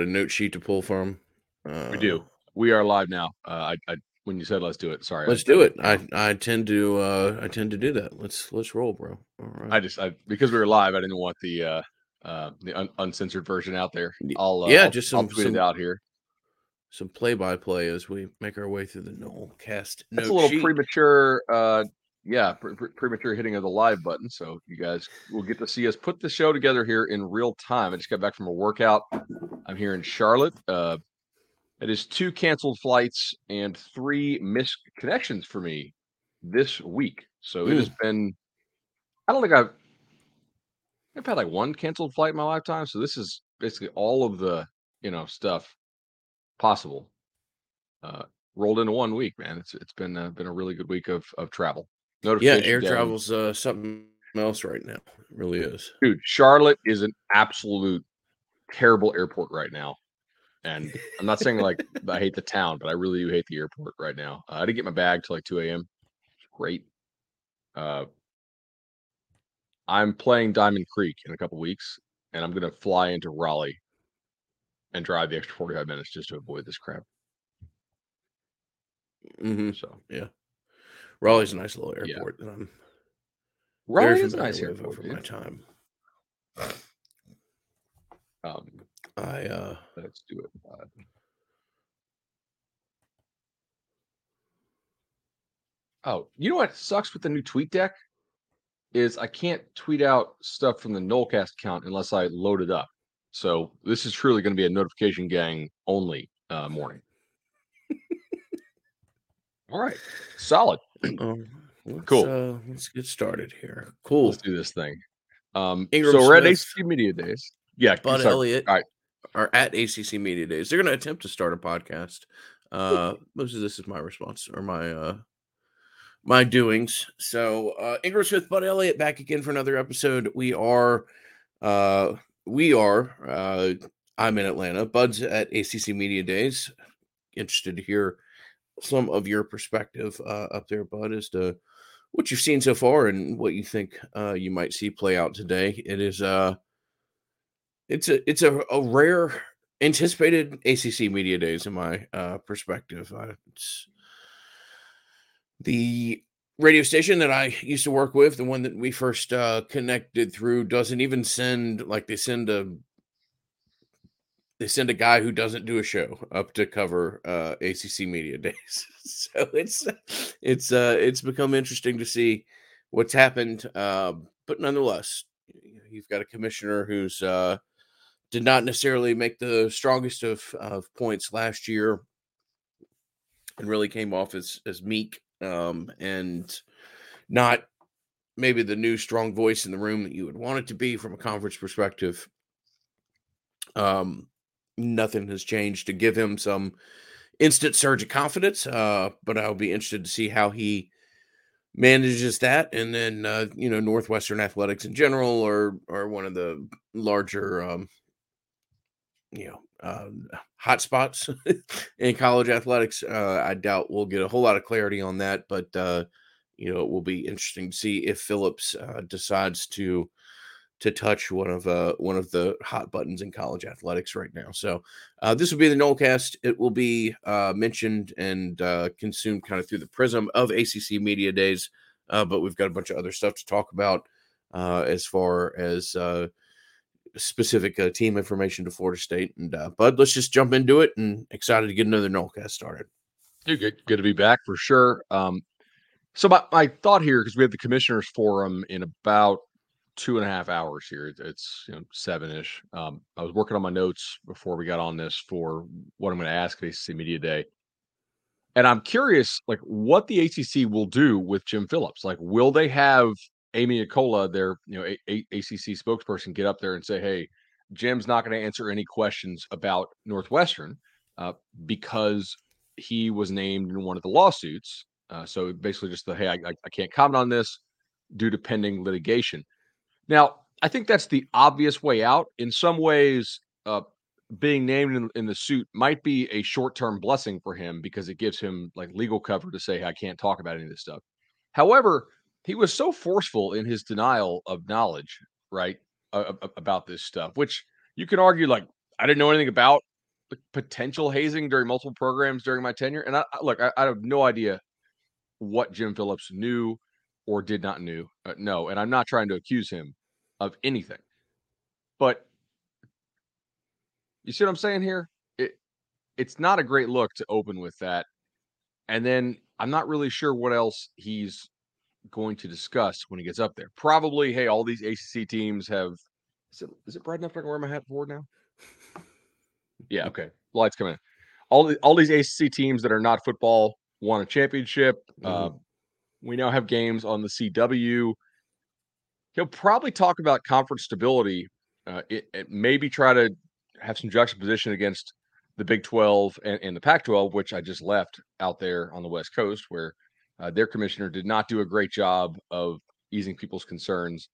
a note sheet to pull from. Uh, we do. We are live now. Uh, I, I when you said let's do it. Sorry. Let's I, do it. I I tend to uh I tend to do that. Let's let's roll, bro. All right. I just I because we were live, I didn't want the uh uh the un- uncensored version out there. I'll uh, yeah, I'll, just some, I'll tweet some, it out here. Some play by play as we make our way through the Nolecast. That's a little sheet. premature. uh yeah, pre- pre- premature hitting of the live button. So you guys will get to see us put the show together here in real time. I just got back from a workout. I'm here in Charlotte. Uh, it is two canceled flights and three missed connections for me this week. So mm. it has hmm. been. I don't think I've. I've had like one canceled flight in my lifetime. So this is basically all of the you know stuff possible uh, rolled into one week. Man, it's it's been uh, been a really good week of of travel. Yeah, air down. travel's uh, something else right now. It really is, dude. Charlotte is an absolute terrible airport right now. And I'm not saying like I hate the town, but I really do hate the airport right now. Uh, I didn't get my bag till like 2 a.m. Great. Uh, I'm playing Diamond Creek in a couple weeks, and I'm gonna fly into Raleigh and drive the extra 45 minutes just to avoid this crap. Mm-hmm. So yeah, Raleigh's a nice little airport. Yeah. I'm Raleigh is a nice airport for my time. Um, I uh let's do it. Uh, oh, you know what sucks with the new TweetDeck is I can't tweet out stuff from the Nolecast account unless I load it up. So this is truly going to be a notification gang only uh, morning. All right, solid. Um, let's, cool. Uh, let's get started here. Cool. Let's do this thing. Um, Ingram so we're at ACC Media Days. Yeah, Bud Elliott. Right are at ACC Media Days. They're going to attempt to start a podcast. Uh, most of this is my response or my uh, my doings. So uh, Ingram Smith, Bud Elliott, back again for another episode. We are uh, we are uh, I'm in Atlanta. Bud's at ACC Media Days. Interested to hear some of your perspective uh, up there, Bud, as to what you've seen so far and what you think uh, you might see play out today. It is uh it's a it's a, a rare anticipated ACC media days in my uh, perspective. Uh, it's the radio station that I used to work with, the one that we first uh, connected through, doesn't even send like they send a they send a guy who doesn't do a show up to cover uh, ACC media days. so it's it's uh, it's become interesting to see what's happened. Uh, but nonetheless, you've got a commissioner who's uh, did not necessarily make the strongest of, of points last year and really came off as, as meek um, and not maybe the new strong voice in the room that you would want it to be from a conference perspective. Um, nothing has changed to give him some instant surge of confidence, uh, but I'll be interested to see how he manages that and then uh, you know northwestern athletics in general are are one of the larger um, you know uh, hot spots in college athletics. Uh, I doubt we'll get a whole lot of clarity on that, but uh, you know it will be interesting to see if Phillips uh, decides to to touch one of uh, one of the hot buttons in college athletics right now. So uh, this will be the Nolecast. It will be mentioned and consumed kind of through the prism of ACC media days, but we've got a bunch of other stuff to talk about as far as specific uh, team information to Florida State. And uh, Bud, let's just jump into it. And excited to get another Nolecast started. Dude, good, good to be back for sure. Um, so my, my thought here, because we have the commissioners forum in about two and a half hours here. It's you know seven ish. Um, I was working on my notes before we got on this for what I'm going to ask at ACC Media Day, and I'm curious, like what the ACC will do with Jim Phillips. Like, will they have Amy Yakola, their you know a- a- ACC spokesperson, get up there and say, "Hey, Jim's not going to answer any questions about Northwestern uh, because he was named in one of the lawsuits." Uh, so basically, just the hey, I, I can't comment on this due to pending litigation. Now, I think that's the obvious way out. In some ways, uh, being named in, in, the suit might be a short-term blessing for him because it gives him like legal cover to say, I can't talk about any of this stuff. However, he was so forceful in his denial of knowledge, right, uh, about this stuff, which you can argue like I didn't know anything about potential hazing during multiple programs during my tenure. And I, look, I, I, have no idea what Jim Phillips knew or did not knew uh, know, and I'm not trying to accuse him of anything. But you see what I'm saying here? It it's not a great look to open with that. And then I'm not really sure what else he's going to discuss when he gets up there. Probably, hey, all these ACC teams have. Is it, is it bright enough I can wear my hat forward now? Yeah. Okay. Lights coming in. All the, all these ACC teams that are not football won a championship. Mm-hmm. Uh, we now have games on the CW. He'll probably talk about conference stability. Uh, it, it maybe try to have some juxtaposition against the Big 12 and, and the Pac 12, which I just left out there on the West Coast, where uh, their commissioner did not do a great job of easing people's concerns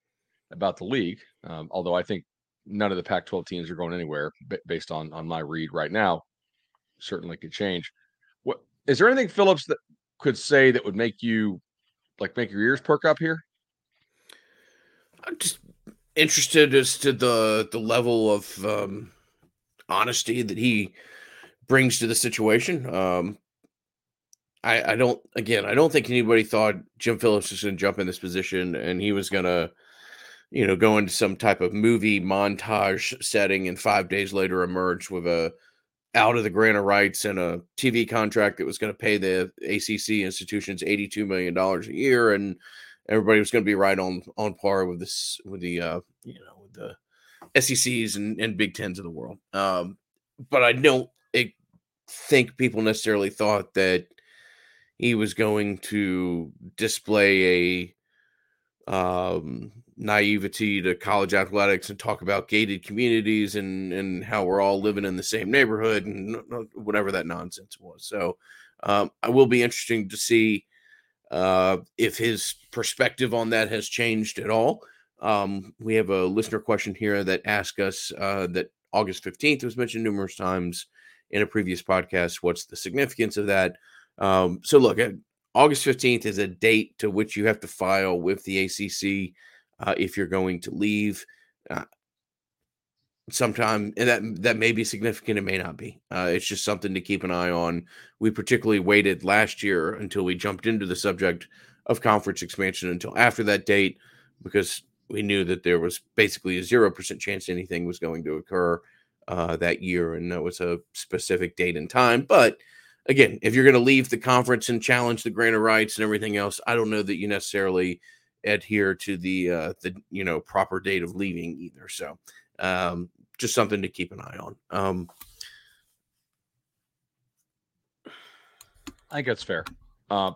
about the league. Um, although I think none of the Pac 12 teams are going anywhere based on, on my read right now. Certainly could change. What is there anything Phillips that could say that would make you like make your ears perk up here? I'm just interested as to the the level of um, honesty that he brings to the situation. Um, I, I don't again I don't think anybody thought Jim Phillips was going to jump in this position and he was going to you know go into some type of movie montage setting and five days later emerge with a out of the grant of rights and a TV contract that was going to pay the ACC institutions eighty two million dollars a year and everybody was going to be right on on par with this with the uh, you know with the SECs and, and Big Tens of the world. Um, but I don't think people necessarily thought that he was going to display a um, naivety to college athletics and talk about gated communities and and how we're all living in the same neighborhood and whatever that nonsense was. So um, I will be interesting to see uh, if his perspective on that has changed at all. Um, we have a listener question here that asks us uh, that August 15th was mentioned numerous times in a previous podcast. What's the significance of that? Um, so, look, August 15th is a date to which you have to file with the ACC uh, if you're going to leave. Uh, sometime and that that may be significant it may not be. Uh, it's just something to keep an eye on. We particularly waited last year until we jumped into the subject of conference expansion until after that date because we knew that there was basically a 0% chance anything was going to occur uh, that year and that was a specific date and time. But again if you're going to leave the conference and challenge the grant of rights and everything else i don't know that you necessarily adhere to the uh, the you know proper date of leaving either so um, just something to keep an eye on. Um, I think that's fair. Uh,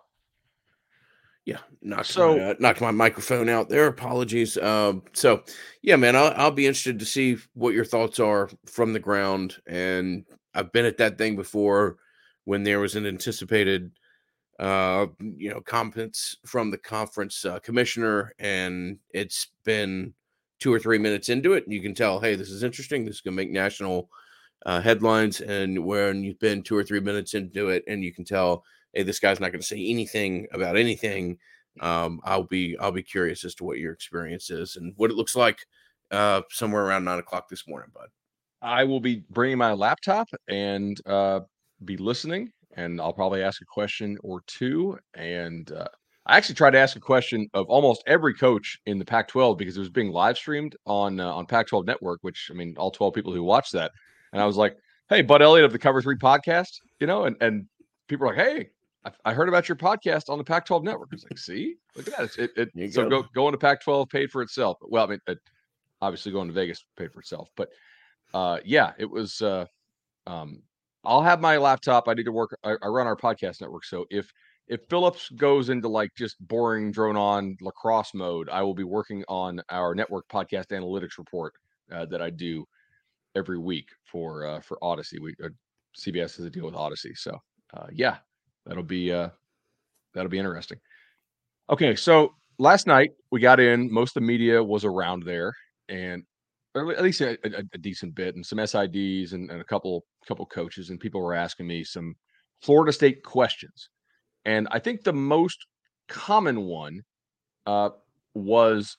yeah, knocked so my, uh, knocked my microphone out there. Apologies. Um, so yeah, man, I'll, I'll be interested to see what your thoughts are from the ground. And I've been at that thing before when there was an anticipated, uh, you know, competence from the conference uh, commissioner, and it's been two or three minutes into it, and you can tell, hey, this is interesting. This is going to make national uh, headlines. And when you've been two or three minutes into it, and you can tell, hey, this guy's not going to say anything about anything. Um, I'll be I'll be curious as to what your experience is and what it looks like uh, somewhere around nine o'clock this morning, bud. I will be bringing my laptop and uh, be listening, and I'll probably ask a question or two, and uh, I actually tried to ask a question of almost every coach in the Pac-12 because it was being live streamed on uh, on Pac-12 Network, which I mean, all 12 people who watch that, and I was like, "Hey, Bud Elliott of the Cover Three podcast," you know, and and people are like, "Hey, I, I heard about your podcast on the Pac-12 Network." I was like, "See, look at that! It, it, so go. go going to Pac-12 paid for itself. Well, I mean, it, obviously going to Vegas paid for itself, but uh, yeah, it was. Uh, um, I'll have my laptop. I need to work. I, I run our podcast network, so if if Phillips goes into like just boring drone on lacrosse mode, I will be working on our network podcast analytics report uh, that I do every week for uh, for Odyssey. We uh, CBS has a deal with Odyssey, so uh, yeah, that'll be uh, that'll be interesting. Okay, so last night we got in. Most of the media was around there, and at least a, a, a decent bit, and some SIDs and, and a couple couple coaches, and people were asking me some Florida State questions and I think the most common one uh, was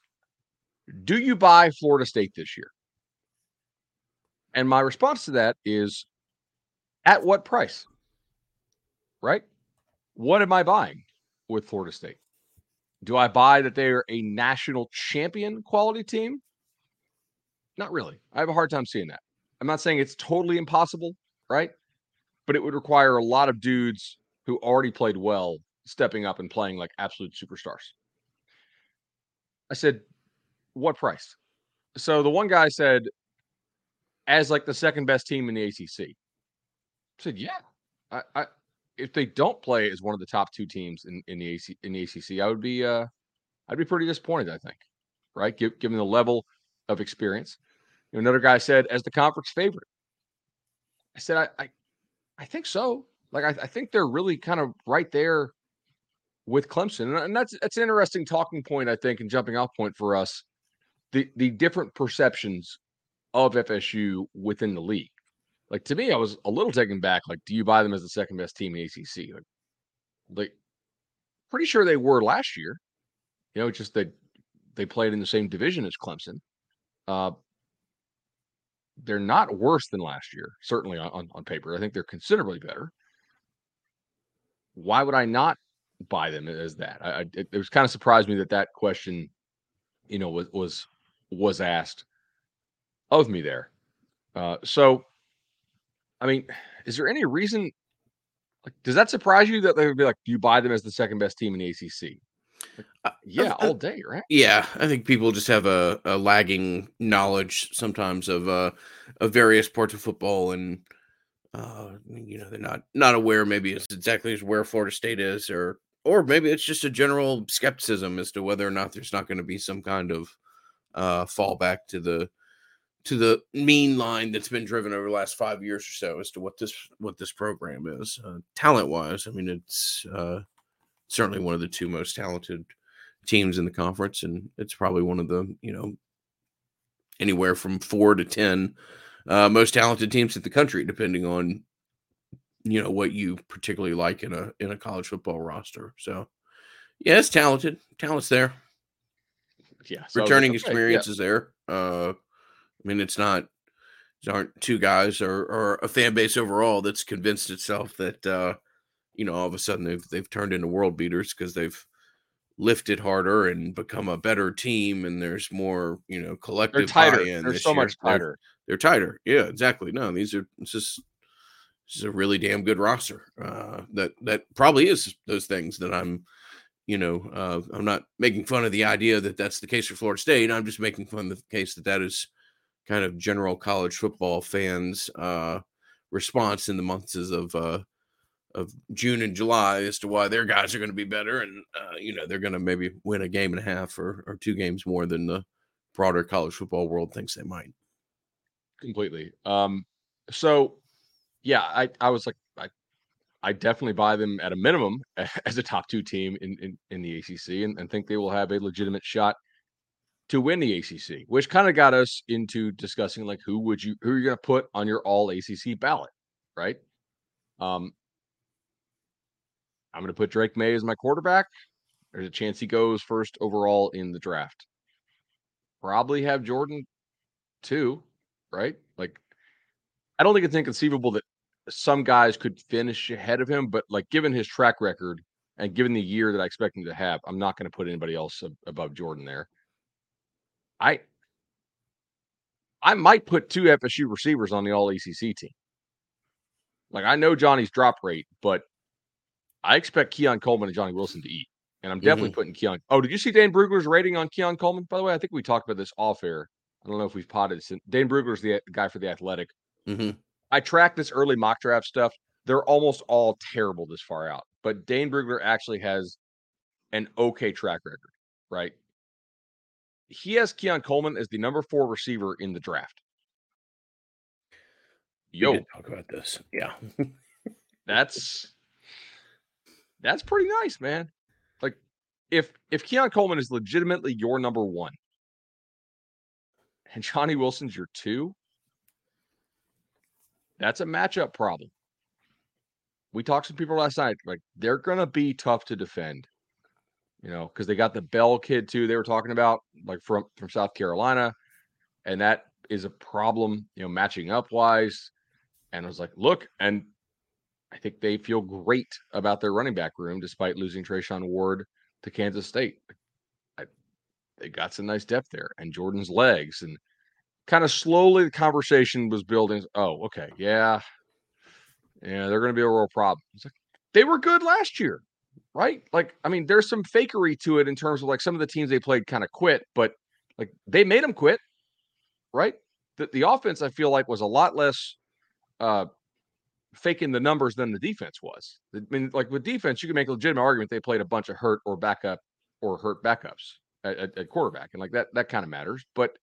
Do you buy Florida State this year? And my response to that is At what price? Right? What am I buying with Florida State? Do I buy that they're a national champion quality team? Not really. I have a hard time seeing that. I'm not saying it's totally impossible, right? But it would require a lot of dudes who already played well stepping up and playing like absolute superstars. I said, what price? So the one guy said, as like the second best team in the ACC. I said, yeah. I, I if they don't play as one of the top two teams in, in the AC in the ACC, I would be uh I'd be pretty disappointed. I think, right? given the level of experience. Another guy said as the conference favorite. I said I I, I think so. Like I, I think they're really kind of right there with Clemson, and that's that's an interesting talking point I think and jumping off point for us. The the different perceptions of FSU within the league. Like to me, I was a little taken back. Like, do you buy them as the second best team in ACC? Like, like pretty sure they were last year. You know, just that they played in the same division as Clemson. Uh, they're not worse than last year, certainly on, on, on paper. I think they're considerably better. Why would I not buy them as that? I, I it, it was kind of surprised me that that question, you know, was was was asked of me there. Uh, so I mean, is there any reason? Like, does that surprise you that they would be like, do you buy them as the second best team in the ACC? Like, uh, yeah, all day, right? Yeah, I think people just have a, a lagging knowledge sometimes of uh of various parts of football, and uh, you know they're not not aware maybe it's exactly where Florida State is, or or maybe it's just a general skepticism as to whether or not there's not going to be some kind of uh fallback to the to the mean line that's been driven over the last five years or so as to what this what this program is uh, talent wise. I mean, it's uh, certainly one of the two most talented teams in the conference, and it's probably one of the you know anywhere from four to ten uh, most talented teams in the country, depending on you know what you particularly like in a in a college football roster. So, yeah, it's talented. Talent's there. Yeah, so returning okay, experience yeah. is there. Uh, I mean, it's not these aren't two guys or, or a fan base overall that's convinced itself that uh, you know all of a sudden they've they've turned into world beaters because they've lifted harder and become a better team and there's more you know collective they're tighter they're so year. much tighter they're, tighter. Yeah exactly. No these are just this is a really damn good roster uh, that that probably is those things that i'm you know uh, i'm not making fun of the idea that that's the case for florida state. I'm just making fun of the case that that is kind of general college football fans uh, response in the months of uh, of June and July as to why their guys are going to be better, and uh, you know they're going to maybe win a game and a half or, or two games more than the broader college football world thinks they might. Completely. Um, so yeah, I I was like I I definitely buy them at a minimum as a top two team in in, in the ACC, and, and think they will have a legitimate shot to win the ACC, which kind of got us into discussing like who would you who are you going to put on your all ACC ballot, right? Um, I'm going to put Drake Maye as my quarterback. There's a chance he goes first overall in the draft. Probably have Jordan too, right? Like, I don't think it's inconceivable that some guys could finish ahead of him, but like given his track record and given the year that I expect him to have, I'm not going to put anybody else above Jordan there. I I might put two FSU receivers on the all ACC team. Like I know Johnny's drop rate, but I expect Keon Coleman and Johnny Wilson to eat. And I'm definitely mm-hmm. putting Keon. Oh, did you see Dane Brugler's rating on Keon Coleman? By the way, I think we talked about this off air. I don't know if we've potted since Dane Brugler's the guy for the athletic. Mm-hmm. I track this early mock draft stuff. They're almost all terrible this far out. But Dane Brugler actually has an okay track record, right? he has Keon Coleman as the number four receiver in the draft. Yo, talk about this. Yeah, that's that's pretty nice, man. Like if if Keon Coleman is legitimately your number one, and Johnny Wilson's your two, that's a matchup problem. We talked to people last night. Like they're gonna be tough to defend you know, because they got the Bell kid too. They were talking about like from from South Carolina, and that is a problem. You know, matching up wise. And I was like, look, and I think they feel great about their running back room despite losing Treshaun Ward to Kansas State. They got some nice depth there and Jordan's legs and kind of slowly the conversation was building. Oh, okay, yeah, yeah, they're going to be a real problem. Like, they were good last year, right? Like, I mean, there's some fakery to it in terms of like some of the teams they played kind of quit, but like they made them quit, right? The, the offense I feel like was a lot less uh faking the numbers than the defense was. I mean, like with defense, you can make a legitimate argument they played a bunch of hurt or backup or hurt backups at, at, quarterback, and like that that kind of matters. But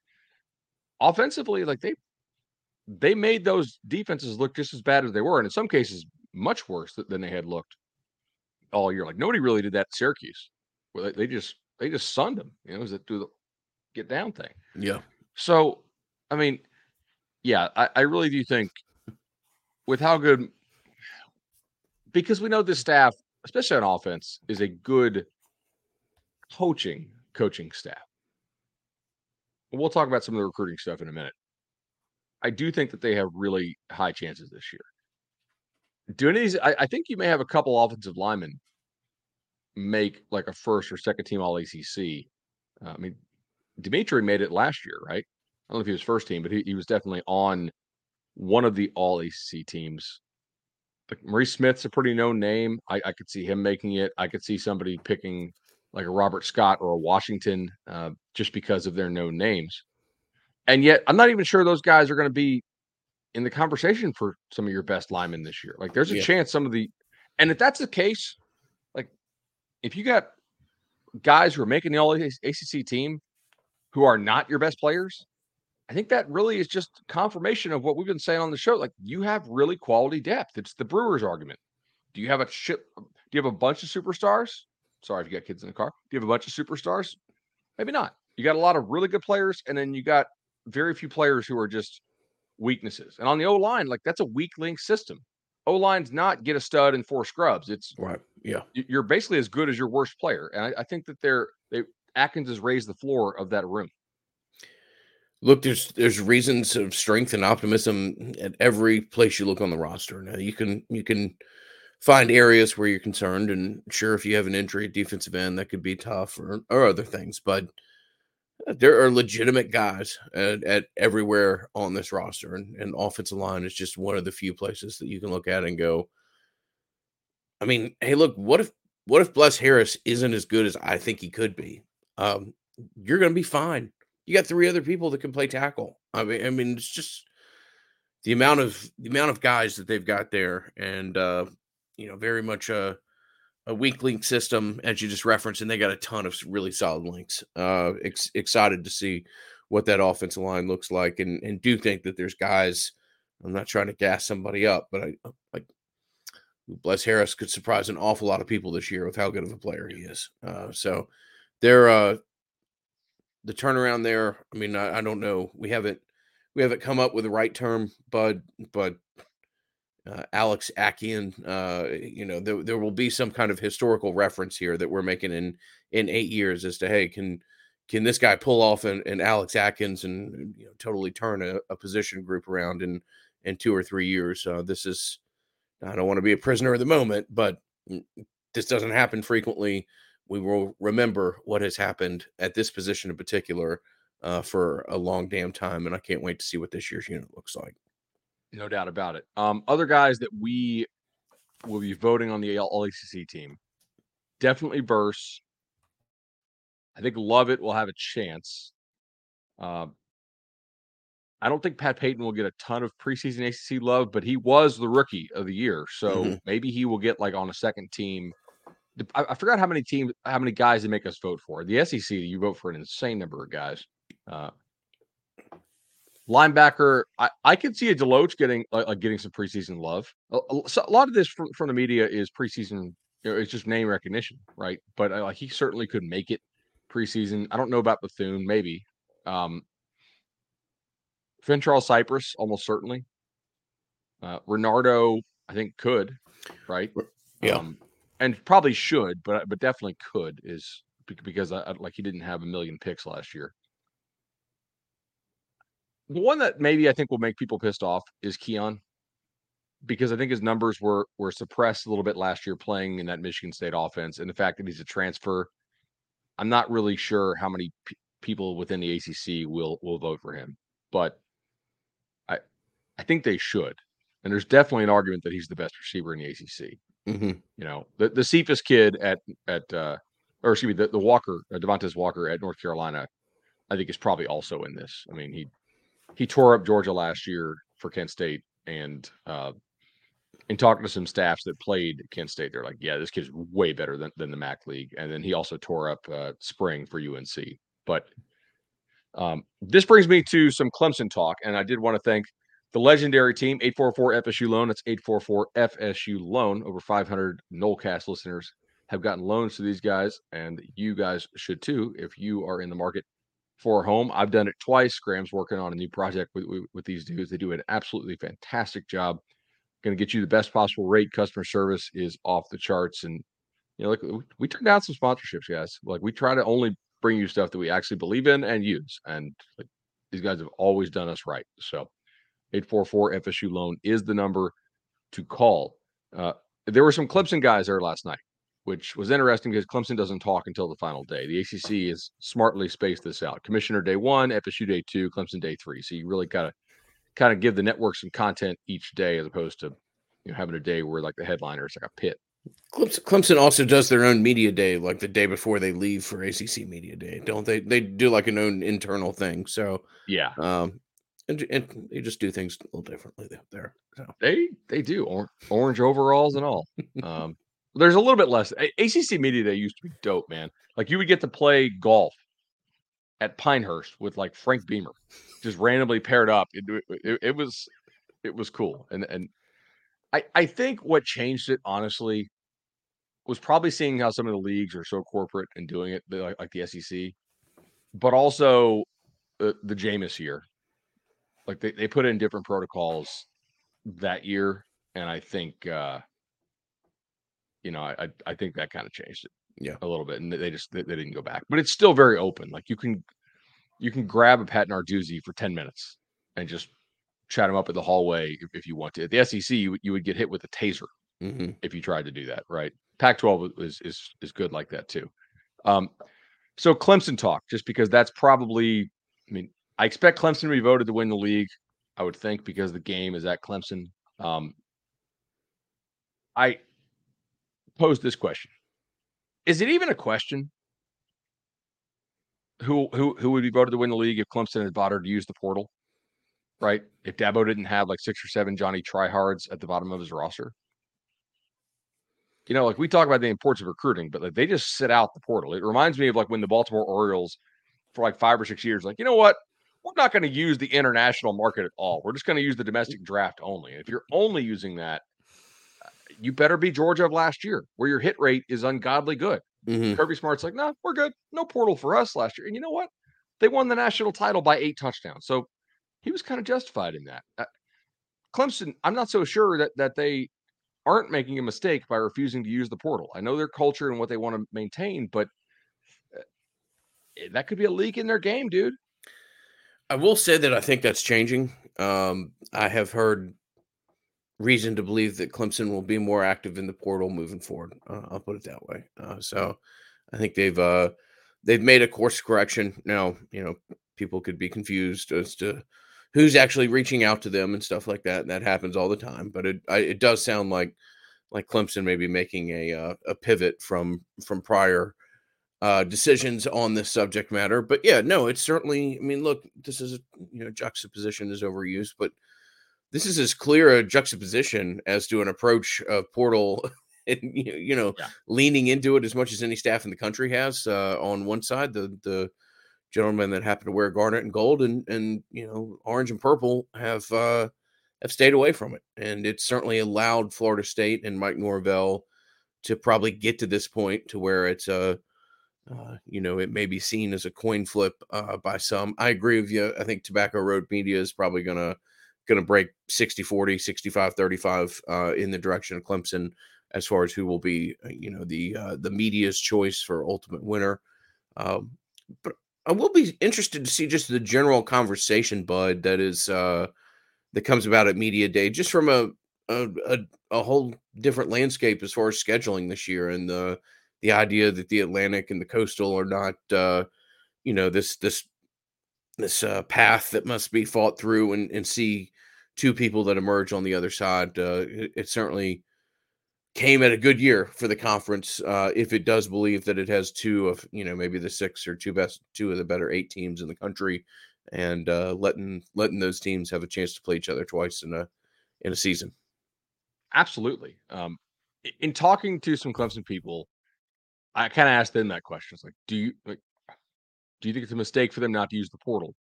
offensively, like they they made those defenses look just as bad as they were, and in some cases, much worse than they had looked all year. Like nobody really did that at Syracuse. Well, they, just they just sunned them. You know, was it do the get down thing? Yeah. So, I mean, yeah, I, I really do think with how good because we know this staff, especially on offense, is a good coaching coaching staff. We'll talk about some of the recruiting stuff in a minute. I do think that they have really high chances this year. Do any of these? I, I think you may have a couple offensive linemen make like a first or second team All ACC. Uh, I mean, D'Mitri made it last year, right? I don't know if he was first team, but he, he was definitely on one of the All ACC teams. Like Maurice Smith's a pretty known name. I, I could see him making it. I could see somebody picking like a Robert Scott or a Washington uh, just because of their known names. And yet, I'm not even sure those guys are going to be in the conversation for some of your best linemen this year. Like, there's a yeah. chance some of the, and if that's the case, like, if you got guys who are making the All ACC team who are not your best players, I think that really is just confirmation of what we've been saying on the show. Like, you have really quality depth. It's the Brewers argument. Do you have a shit? Do you have a bunch of superstars? Sorry if you got kids in the car. Do you have a bunch of superstars? Maybe not. You got a lot of really good players, and then you got very few players who are just weaknesses. And on the O line, like that's a weak link system. O line's not get a stud and four scrubs. It's right. Yeah. You're basically as good as your worst player. And I, I think that they're they Atkins has raised the floor of that room. Look, there's there's reasons of strength and optimism at every place you look on the roster. Now you can you can find areas where you're concerned, and sure, if you have an injury at defensive end, that could be tough, or or other things. But uh, there are legitimate guys at, at everywhere on this roster, and, and offensive line is just one of the few places that you can look at and go. I mean, hey, look, what if what if Bless Harris isn't as good as I think he could be? Um, you're going to be fine. You got three other people that can play tackle. I mean, I mean, it's just the amount of the amount of guys that they've got there, and uh, you know, very much a a weak link system as you just referenced, and they got a ton of really solid links. Uh, ex- excited to see what that offensive line looks like, and and do think that there's guys. I'm not trying to gas somebody up, but I uh, like Bless Harris could surprise an awful lot of people this year with how good of a player he is. Uh, so they're uh, the turnaround there. I mean, I, I, don't know. We haven't we haven't come up with the right term, Bud, but uh, Alex Atkins. Uh, you know, there, there will be some kind of historical reference here that we're making in in eight years as to hey, can can this guy pull off an, an Alex Atkins and you know, totally turn a, a, position group around in in two or three years? Uh, this is I don't want to be a prisoner of the moment, but this doesn't happen frequently. We will remember what has happened at this position in particular uh, for a long damn time, and I can't wait to see what this year's unit looks like. No doubt about it. Um, other guys that we will be voting on the All ACC team, definitely Verse. I think Lovett will have a chance. Uh, I don't think Pat Payton will get a ton of preseason ACC love, but he was the rookie of the year, so mm-hmm. maybe he will get like on a second team. I, I, forgot how many teams, how many guys they make us vote for. The SEC, you vote for an insane number of guys. Uh, Linebacker, I, I could see a Deloach getting like, like getting some preseason love. A, a, lot of this from, from the media is preseason. You know, it's just name recognition, right? But uh, he certainly could make it preseason. I don't know about Bethune, maybe. Um, Cypress, almost certainly. Uh, Renardo, I think could, right? Yeah, um, and probably should, but but definitely could is because I, like he didn't have a million picks last year. The one that maybe I think will make people pissed off is Keon. because I think his numbers were were suppressed a little bit last year playing in that Michigan State offense, and the fact that he's a transfer, I'm not really sure how many p- people within the ACC will will vote for him, but I I think they should, and there's definitely an argument that he's the best receiver in the ACC. Mm-hmm. You know, the the Cephas kid at at uh, or excuse me, the, the Walker uh, Devontez Walker at North Carolina, I think is probably also in this. I mean, he he tore up Georgia last year for Kent State, and uh, in talking to some staffs that played Kent State, they're like, yeah, this kid's way better than, than the MAC league. And then he also tore up uh, spring for UNC. But um, this brings me to some Clemson talk, and I did want to thank the legendary team 844 FSU loan. That's 844 FSU loan. Over 500 Nolecast listeners have gotten loans to these guys, and you guys should too if you are in the market for home. I've done it twice. Graham's working on a new project with, with, with these dudes. They do an absolutely fantastic job. Going to get you the best possible rate. Customer service is off the charts, and you know, like we, we turn down some sponsorships, guys. Like we try to only bring you stuff that we actually believe in and use, and like these guys have always done us right. So 844 FSU loan is the number to call. Uh, there were some Clemson guys there last night, which was interesting because Clemson doesn't talk until the final day. The ACC is smartly spaced this out. Commissioner day one, FSU day two, Clemson day three. So you really got to kind of give the network some content each day as opposed to you know having a day where like the headliner is like a pit. Clemson also does their own media day, like the day before they leave for ACC media day, don't they? They do like an own internal thing. So yeah, um, and, and they just do things a little differently there. So. They they do or, orange overalls and all. Um, there's a little bit less. ACC media day used to be dope, man. Like you would get to play golf at Pinehurst with like Frank Beamer, just randomly paired up. It, it, it was it was cool, and and I I think what changed it honestly was probably seeing how some of the leagues are so corporate and doing it like, like the SEC, but also uh, the Jameis year like they, they put in different protocols that year, and I think uh you know, I I think that kind of changed it. Yeah. A little bit. And they just they, they, didn't go back. But it's still very open. Like you can you can grab a Pat Narduzzi for 10 minutes and just chat him up in the hallway if, if you want to. At the SEC, you, you would get hit with a taser mm-hmm. if you tried to do that, right? Pac-12 is is is good like that too. Um, so Clemson talk, just because that's probably, I mean, I expect Clemson to be voted to win the league. I would think because the game is at Clemson. Um, I pose this question: Is it even a question? Who who who would be voted to win the league if Clemson had bothered to use the portal? Right? If Dabo didn't have like six or seven Johnny tryhards at the bottom of his roster. You know, like we talk about the importance of recruiting, but like they just sit out the portal. It reminds me of like when the Baltimore Orioles for like five or six years, like, you know what? we're not going to use the international market at all. We're just going to use the domestic draft only. And if you're only using that, you better be Georgia of last year, where your hit rate is ungodly good. Mm-hmm. Kirby Smart's like, no, nah, we're good. No portal for us last year. And you know what? They won the national title by eight touchdowns. So he was kind of justified in that. Uh, Clemson, I'm not so sure that that they aren't making a mistake by refusing to use the portal. I know their culture and what they want to maintain, but uh, that could be a leak in their game, dude. I will say that I think that's changing. Um, I have heard reason to believe that Clemson will be more active in the portal moving forward. Uh, I'll put it that way. Uh, so I think they've uh, they've made a course correction. Now you know people could be confused as to who's actually reaching out to them and stuff like that. And that happens all the time. But it I, it does sound like like Clemson may be making a uh, a pivot from from prior uh, decisions on this subject matter. But yeah, no, it's certainly. I mean, look, this is you know juxtaposition is overused, but this is as clear a juxtaposition as to an approach of portal. And you know, yeah. leaning into it as much as any staff in the country has. Uh, on one side, the the gentlemen that happen to wear garnet and gold, and and you know, orange and purple have uh, have stayed away from it, and it's certainly allowed Florida State and Mike Norvell to probably get to this point to where it's a uh, you know, it may be seen as a coin flip uh, by some. I agree with you. I think Tobacco Road Media is probably going to going to break 60 40 65 35 uh, in the direction of clemson as far as who will be uh, you know the uh, the media's choice for ultimate winner. Um, but i will be interested to see just the general conversation bud that is uh, that comes about at media day just from a, a, a, a whole different landscape as far as scheduling this year, and the the idea that the Atlantic and the Coastal are not, uh, you know, this this this uh, path that must be fought through, and and see two people that emerge on the other side. Uh, it, it, certainly came at a good year for the conference. Uh, if it does believe that it has two of, you know, maybe the six or two best, two of the better eight teams in the country, and uh, letting letting those teams have a chance to play each other twice in a in a season. Absolutely. Um, in talking to some Clemson people, I kind of asked them that question. It's like, do you like, do you think it's a mistake for them not to use the portal?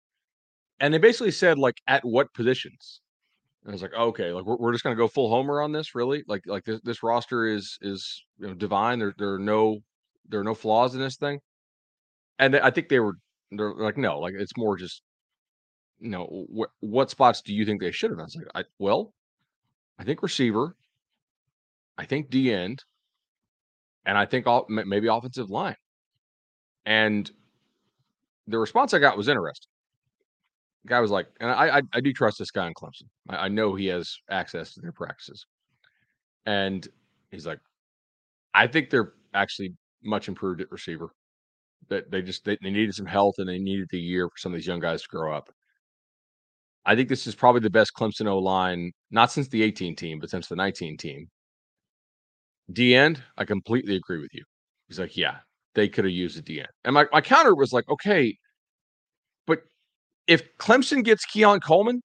And they basically said, like, at what positions? And I was like, okay, like we're, we're just gonna go full homer on this, really? Like, like this, this roster is is you know divine. There there are no there are no flaws in this thing. And I think they were they're like, no, like it's more just you know wh- what spots do you think they should have? I was like, I well, I think receiver, I think D end, and I think all maybe offensive line. And the response I got was interesting guy was like, and I, I, I do trust this guy in Clemson. I, I, know he has access to their practices, and he's like, I think they're actually much improved at receiver. That they just they, they needed some health and they needed the year for some of these young guys to grow up. I think this is probably the best Clemson O line, not since the 18 team, but since the 19 team. D end, I completely agree with you. He's like, yeah, they could have used a D end. And my, my counter was like, okay, if Clemson gets Keon Coleman,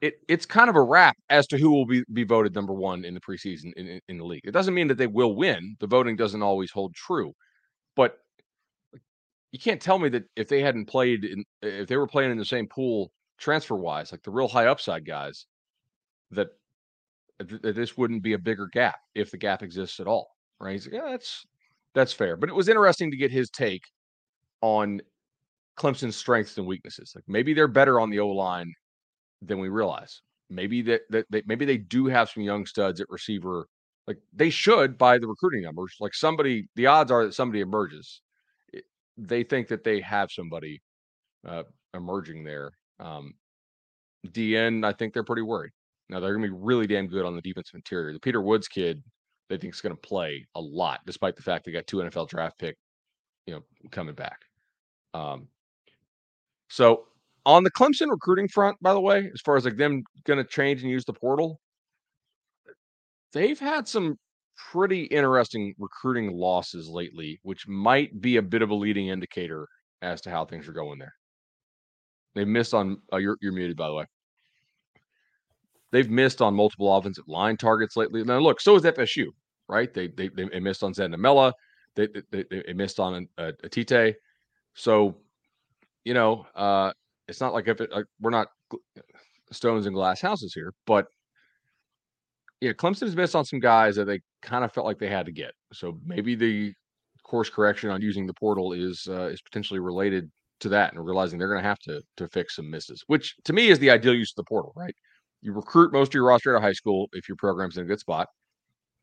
it, it's kind of a wrap as to who will be, be voted number one in the preseason in, in the league. It doesn't mean that they will win. The voting doesn't always hold true, but you can't tell me that if they hadn't played in, if they were playing in the same pool transfer wise, like the real high upside guys, that that this wouldn't be a bigger gap if the gap exists at all, right? He's like, yeah, that's that's fair. But it was interesting to get his take on Clemson's strengths and weaknesses. Like maybe they're better on the O line than we realize. Maybe that, that they, maybe they do have some young studs at receiver. Like they should by the recruiting numbers. Like somebody, the odds are that somebody emerges. They think that they have somebody uh, emerging there. Um, DN, I think they're pretty worried. Now they're going to be really damn good on the defensive interior. The Peter Woods kid, they think is going to play a lot, despite the fact they got two NFL draft pick, you know, coming back. Um, so on the Clemson recruiting front, by the way, as far as like them going to change and use the portal, they've had some pretty interesting recruiting losses lately, which might be a bit of a leading indicator as to how things are going there. They've missed on uh, you're you're muted by the way. They've missed on multiple offensive line targets lately. Now look, so is FSU, right? They they they missed on Zandamela. They, they they missed on a, a Tite. So you know, uh, it's not like if it, we're not stones and glass houses here, but yeah, Clemson's missed on some guys that they kind of felt like they had to get. So maybe the course correction on using the portal is uh, is potentially related to that, and realizing they're going to have to to fix some misses, which to me is the ideal use of the portal. Right? You recruit most of your roster out of high school if your program's in a good spot,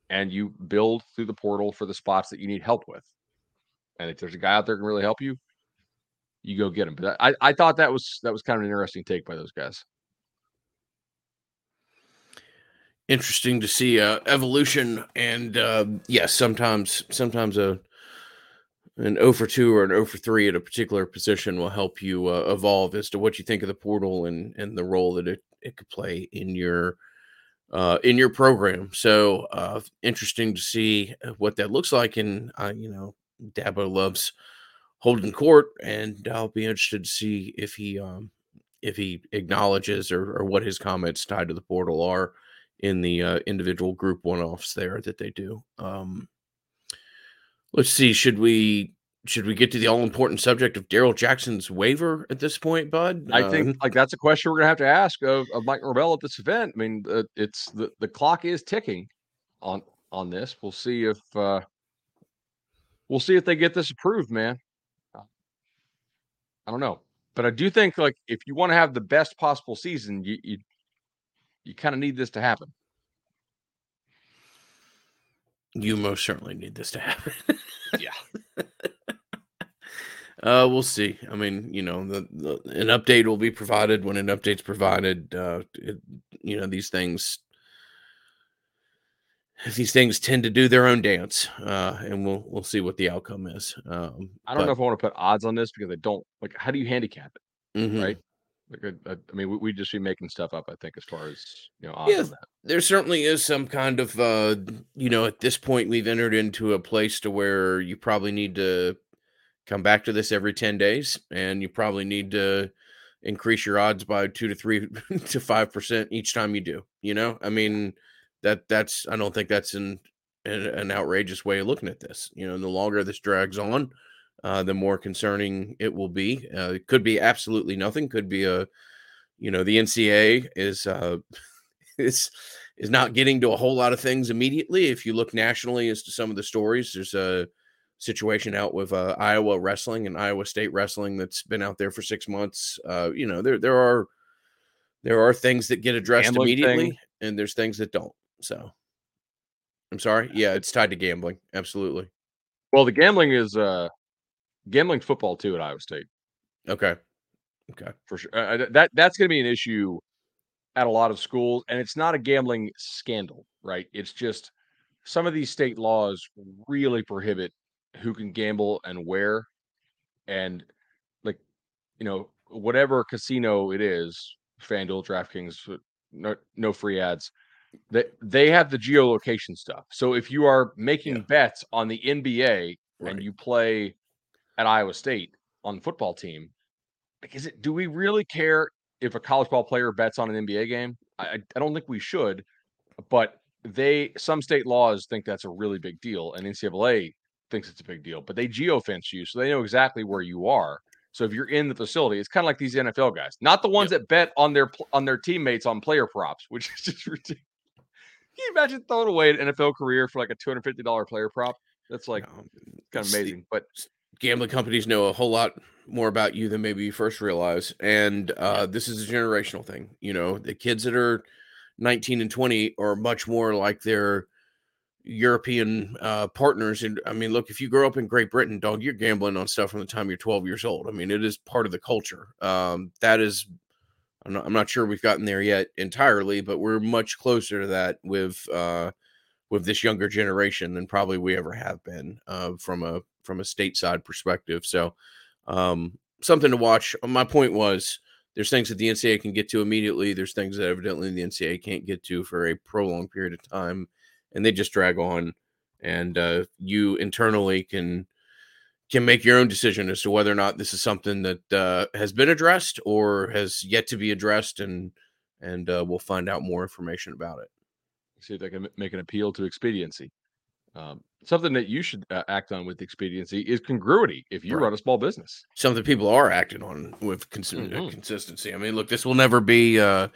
and you build through the portal for the spots that you need help with. And if there's a guy out there can really help you, you go get him. But I, I thought that was that was kind of an interesting take by those guys. Interesting to see uh, evolution, and uh, yes, sometimes sometimes a an O for 2 or an O for 3 at a particular position will help you uh, evolve as to what you think of the portal and and the role that it, it could play in your uh, in your program. So uh, interesting to see what that looks like. And uh, you know, Dabo loves holding court, and I'll be interested to see if he um, if he acknowledges or, or what his comments tied to the portal are in the uh, individual group one offs there that they do. Um, let's see, should we should we get to the all important subject of Darrell Jackson's waiver at this point, Bud? I think um, like that's a question we're gonna have to ask of, of Mike Norvell at this event. I mean, uh, it's the the clock is ticking on on this. We'll see if uh, we'll see if they get this approved, man. I don't know, but I do think like if you want to have the best possible season, you you, you kind of need this to happen. You most certainly need this to happen. yeah. Uh, we'll see. I mean, you know, the, the, an update will be provided when an update's provided. Uh, it, you know, these things these things tend to do their own dance, uh, and we'll we'll see what the outcome is. Um, I don't but, know if I want to put odds on this because I don't like. How do you handicap it? mhm. Right? Like, I, I, I mean, we, we just be making stuff up. I think as far as you know, odds Yeah, there certainly is some kind of uh, you know at this point we've entered into a place to where you probably need to come back to this every 10 days and you probably need to increase your odds by 2 to 3 to 5% each time you do you know i mean that that's i don't think that's an an, outrageous way of looking at this you know the longer this drags on uh, the more concerning it will be uh, it could be absolutely nothing could be a you know the NCAA is uh is is not getting to a whole lot of things immediately if you look nationally as to some of the stories there's a situation out with uh, Iowa wrestling and Iowa State wrestling that's been out there for six months. Uh, you know, there there are there are things that get addressed Gambling immediately, thing? and there's things that don't. So, I'm sorry. Yeah, it's tied to gambling. Absolutely. Well, the gambling is uh gambling football too at Iowa State Okay. Okay. for sure. Uh, that that's going to be an issue at a lot of schools, and it's not a gambling scandal, right? It's just some of these state laws really prohibit who can gamble and where, and like you know whatever casino it is, FanDuel, DraftKings, uh, no no free ads. They they have the geolocation stuff. So if you are making Yeah. bets on the NBA Right. and you play at Iowa State on the football team, like is it do we really care if a college ball player bets on an NBA game? I I- I don't think we should, but they some state laws think that's a really big deal, and NCAA thinks it's a big deal, but they geofence you so they know exactly where you are. So if you're in the facility, it's kind of like these NFL guys, not the ones that bet on their on their teammates on player props, which is just ridiculous. Can you imagine throwing away an NFL career for like a two hundred fifty dollar player prop? That's like kind of amazing. But gambling companies know a whole lot more about you than maybe you first realize and uh, this is a generational thing you know the kids that are 19 and 20 are much more like their european uh, partners and i mean look if you grow up in great britain dog you're gambling on stuff from the time you're 12 years old i mean it is part of the culture um, that is I'm not, I'm not sure we've gotten there yet entirely but we're much closer to that with uh, with this younger generation than probably we ever have been uh, from a from a stateside perspective. So um, something to watch. My point was there's things that the NCAA can get to immediately. There's things that evidently the NCAA can't get to for a prolonged period of time, and they just drag on. And uh, you internally can can make your own decision as to whether or not this is something that uh, has been addressed or has yet to be addressed, and and uh, we'll find out more information about it. see if they can make an appeal to expediency. Um, something that you should uh, act on with expediency is congruity. If you Right. run a small business, something people are acting on with cons- uh, Mhm. consistency. I mean, look, this will never be uh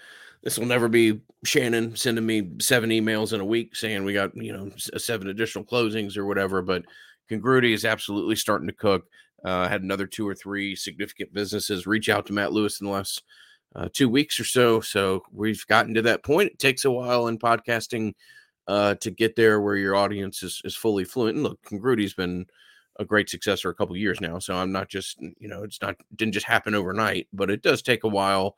this will never be Shannon sending me seven emails in a week saying we got you know seven additional closings or whatever. But congruity is absolutely starting to cook. Uh, had another two or three significant businesses reach out to Matt Lewis in the last uh, two weeks or so. So we've gotten to that point. It takes a while in podcasting uh, to get there where your audience is, is fully fluent. And look, congruity's been a great success for a couple years now. So I'm not just, you know, it's not didn't just happen overnight, but it does take a while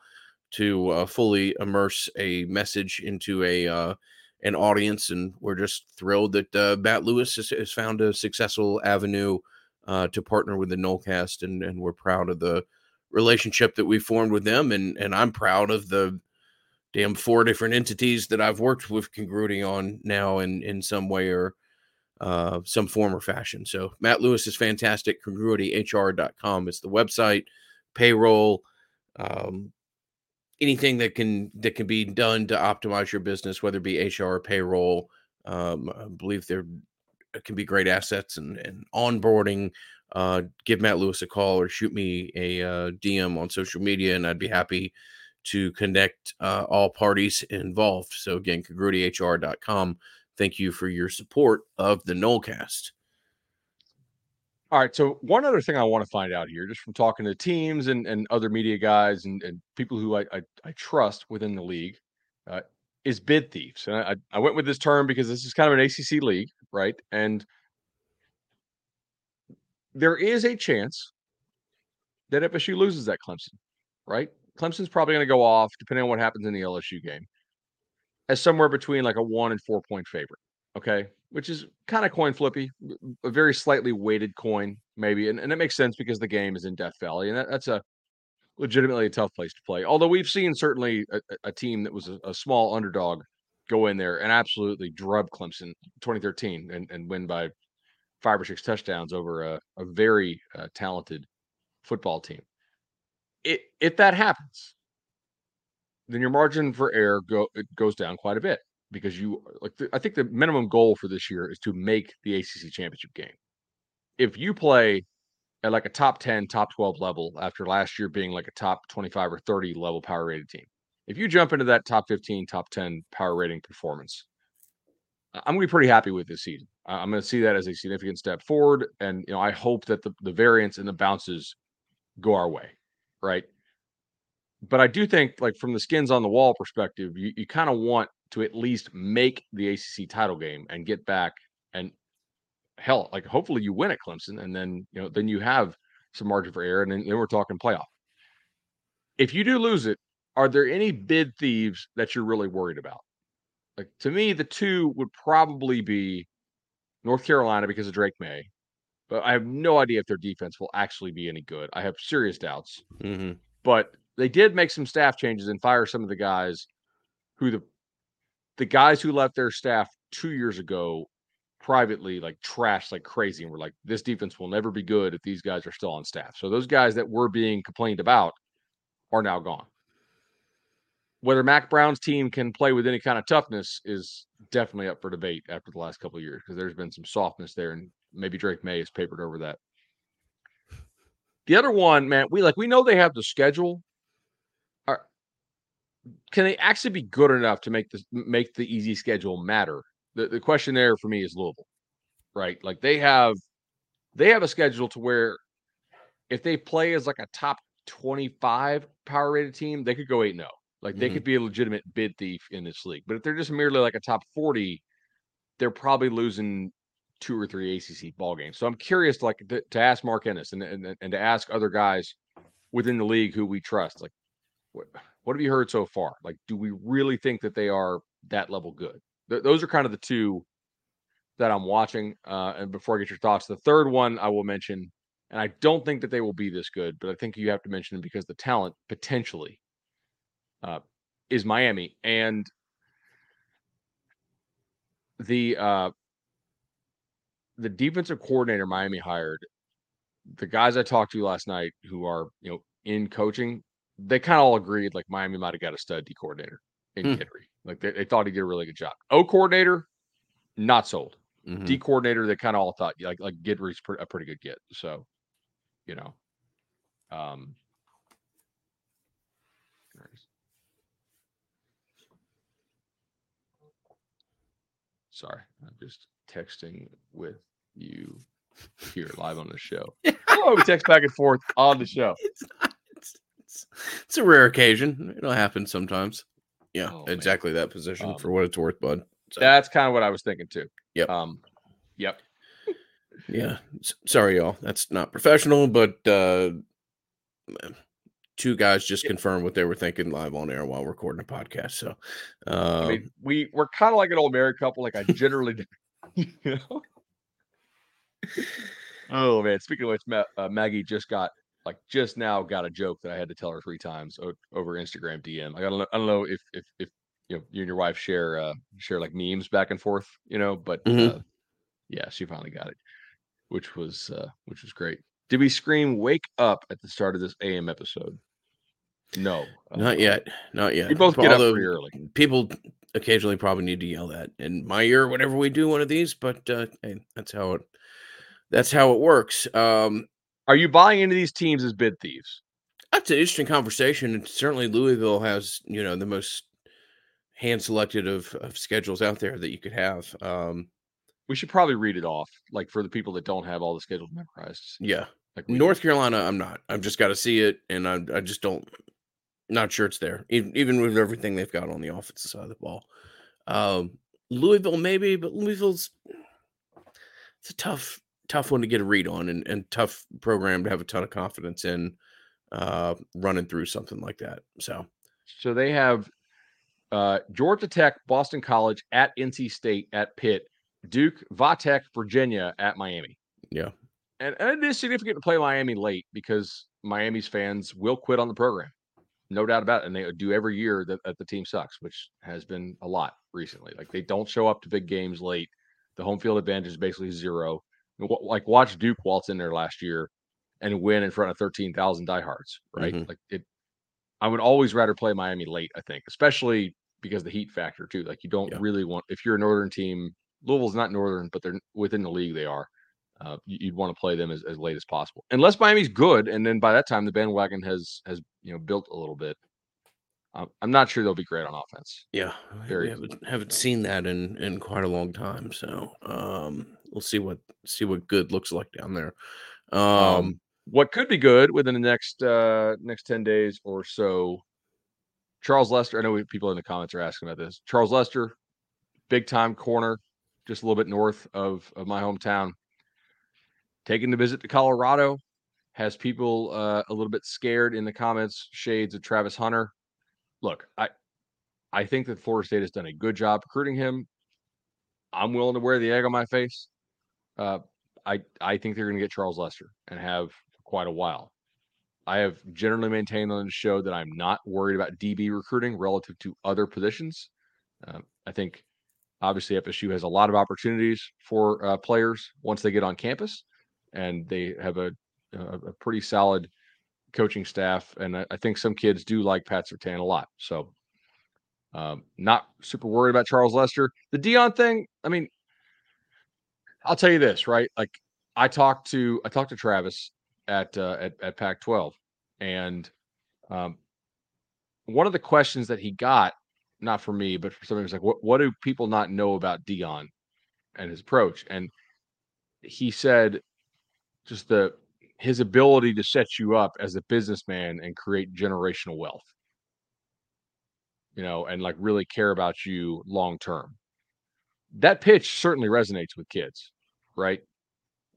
to uh, fully immerse a message into a uh, an audience, and we're just thrilled that uh, Matt Lewis has, has found a successful avenue uh, to partner with the Nolecast, and and we're proud of the relationship that we formed with them, and and I'm proud of the damn four different entities that I've worked with Congruity on now in in some way or uh, some form or fashion. So Matt Lewis is fantastic. CongruityHR.com is the website. Payroll, um, anything that can that can be done to optimize your business, whether it be HR or payroll. Um, I believe there can be great assets and, and onboarding. Uh, give Matt Lewis a call or shoot me a uh, DM on social media, and I'd be happy to connect uh, all parties involved. So again, congruityhr.com. Thank you for your support of the Nolecast. All right. So one other thing I want to find out here, just from talking to teams and, and other media guys and, and people who I, I, I trust within the league, uh, is bid thieves. And I, I went with this term because this is kind of an ACC league, right? And there is a chance that FSU loses that Clemson, right? Clemson's probably going to go off, depending on what happens in the LSU game, as somewhere between like a one and four point favorite. Okay, which is kind of coin flippy, a very slightly weighted coin, maybe, and, and it makes sense because the game is in Death Valley, and that, that's a legitimately a tough place to play. Although we've seen certainly a, a team that was a, a, small underdog go in there and absolutely drub Clemson 2013 and, and win by five or six touchdowns over a, a very uh, talented football team. It, if that happens, then your margin for error go it goes down quite a bit because you like the, I think the minimum goal for this year is to make the ACC championship game. If you play at like a top 10, top 12 level after last year being like a top 25 or 30 level power rated team. If you jump into that top 15, top 10 power rating performance, I'm going to be pretty happy with this season. I'm going to see that as a significant step forward. And, you know, I hope that the, the variance and the bounces go our way. Right. But I do think, like, from the skins on the wall perspective, you, you kind of want to at least make the ACC title game and get back and hell, like hopefully you win at Clemson, and then you know then you have some margin for error, and then, then we're talking playoff. If you do lose it, are there any bid thieves that you're really worried about? Like to me, the two would probably be North Carolina because of Drake Maye, but I have no idea if their defense will actually be any good. I have serious doubts. Mm-hmm. But they did make some staff changes and fire some of the guys who the the guys who left their staff two years ago privately like trashed like crazy and we're like this defense will never be good if these guys are still on staff. So those guys that were being complained about are now gone. Whether Mack Brown's team can play with any kind of toughness is definitely up for debate after the last couple of years because there's been some softness there and maybe Drake Maye has papered over that. The other one man we like we know they have the schedule can they actually be good enough to make this make the easy schedule matter the, the question there for me is Louisville, right? Like they have they have a schedule to where if they play as like a top 25 power rated team, they could go 8 0. Like they mm-hmm. could be a legitimate bid thief in this league. But if they're just merely like a top 40, they're probably losing two or three ACC ball games. So I'm curious, to like to, to ask Mark Ennis and, and and to ask other guys within the league who we trust, like what what have you heard so far? Like, do we really think that they are that level good? th- those are kind of the two that I'm watching. Uh, and before I get your thoughts, the third one I will mention, and I don't think that they will be this good, but I think you have to mention it because the talent potentially uh, is Miami and the uh, the defensive coordinator Miami hired. The guys I talked to last night who are you know in coaching, they kind of all agreed like Miami might have got a stud D coordinator in hmm. Guidry. Like they, they, thought he did a really good job. O coordinator, not sold. Mm-hmm. D coordinator, they kind of all thought like like Guidry's a pretty good get. So, you know, um, sorry, I'm just texting with you here live on the show. oh, we text back and forth on the show. It's, it's, a rare occasion. It'll happen sometimes. Yeah, oh, exactly man. that position um, for what it's worth, bud. So. That's kind of what I was thinking too. Yep. Um, yep. yeah. S- sorry, y'all. That's not professional, but uh, two guys just confirmed what they were thinking live on air while recording a podcast. So, uh, I mean, um we we're kind of like an old married couple. Like I generally, do. you know. oh man! Speaking of which, Ma- uh, Maggie just got like just now got a joke that I had to tell her three times o- over Instagram DM. I don't know, I don't know if if if you know you and your wife share uh share like memes back and forth, you know, but mm-hmm. uh, yeah, she finally got it, which was uh which was great. Did we scream "Wake up" at the start of this AM episode? No, not uh, yet, not yet. We both get Although up pretty early. People occasionally probably need to yell that in my ear whenever we do one of these, but uh, hey, that's how it that's how it works. Um, are you buying into these teams as bid thieves? That's an interesting conversation. And certainly Louisville has, you know, the most hand selected of, of schedules out there that you could have. Um, we should probably read it off, like for the people that don't have all the schedules memorized. Yeah. Like North do. Carolina, I'm not. I've just got to see it, and I, I just don't. Not sure it's there, even, even with everything they've got on the offensive side of the ball. Um, Louisville, maybe, but Louisville's it's a tough tough one to get a read on and, and tough program to have a ton of confidence in uh, running through something like that. So, so they have uh, Georgia Tech, Boston College, at NC State, at Pitt, Duke, Va Tech, Virginia at Miami. Yeah. And, and it is significant to play Miami late because Miami's fans will quit on the program. No doubt about it. And they do every year that, that the team sucks, which has been a lot recently. Like they don't show up to big games late. The home field advantage is basically zero. Like watch Duke waltz in there last year and win in front of 13,000 diehards, right? Mm-hmm. Like it, I would always rather play Miami late, I think, especially because the heat factor too. Like you don't yeah. really want, if you're a Northern team, Louisville's not Northern, but they're within the league, they are. Uh, you'd want to play them as, as late as possible, unless Miami's good, and then by that time the bandwagon has has you know built a little bit. Um, I'm not sure they'll be great on offense. Yeah, Very we haven't, haven't seen that in in quite a long time. So um, we'll see what see what good looks like down there. Um, um, what could be good within the next uh, next ten days or so. Charles Lester. I know people in the comments are asking about this. Charles Lester, big time corner, just a little bit north of of my hometown. Taking the visit to Colorado has people uh, a little bit scared in the comments. Shades of Travis Hunter. Look, I I think that Florida State has done a good job recruiting him. I'm willing to wear the egg on my face. Uh, I I think they're going to get Charles Lester and have quite a while. I have generally maintained on the show that I'm not worried about DB recruiting relative to other positions. Uh, I think obviously FSU has a lot of opportunities for uh, players once they get on campus, and they have a, a, pretty solid coaching staff. And I, I, think some kids do like Pat Surtain a lot. So, um, not super worried about Charles Lester. The Dion thing, I mean, I'll tell you this, right? Like I talked to I talked to Travis at uh, at, at Pac-12, and um, one of the questions that he got, not for me, but for somebody was like, "What what do people not know about Dion and his approach?" And he said, just the his ability to set you up as a businessman and create generational wealth, you know, and like really care about you long term that pitch certainly resonates with kids, right?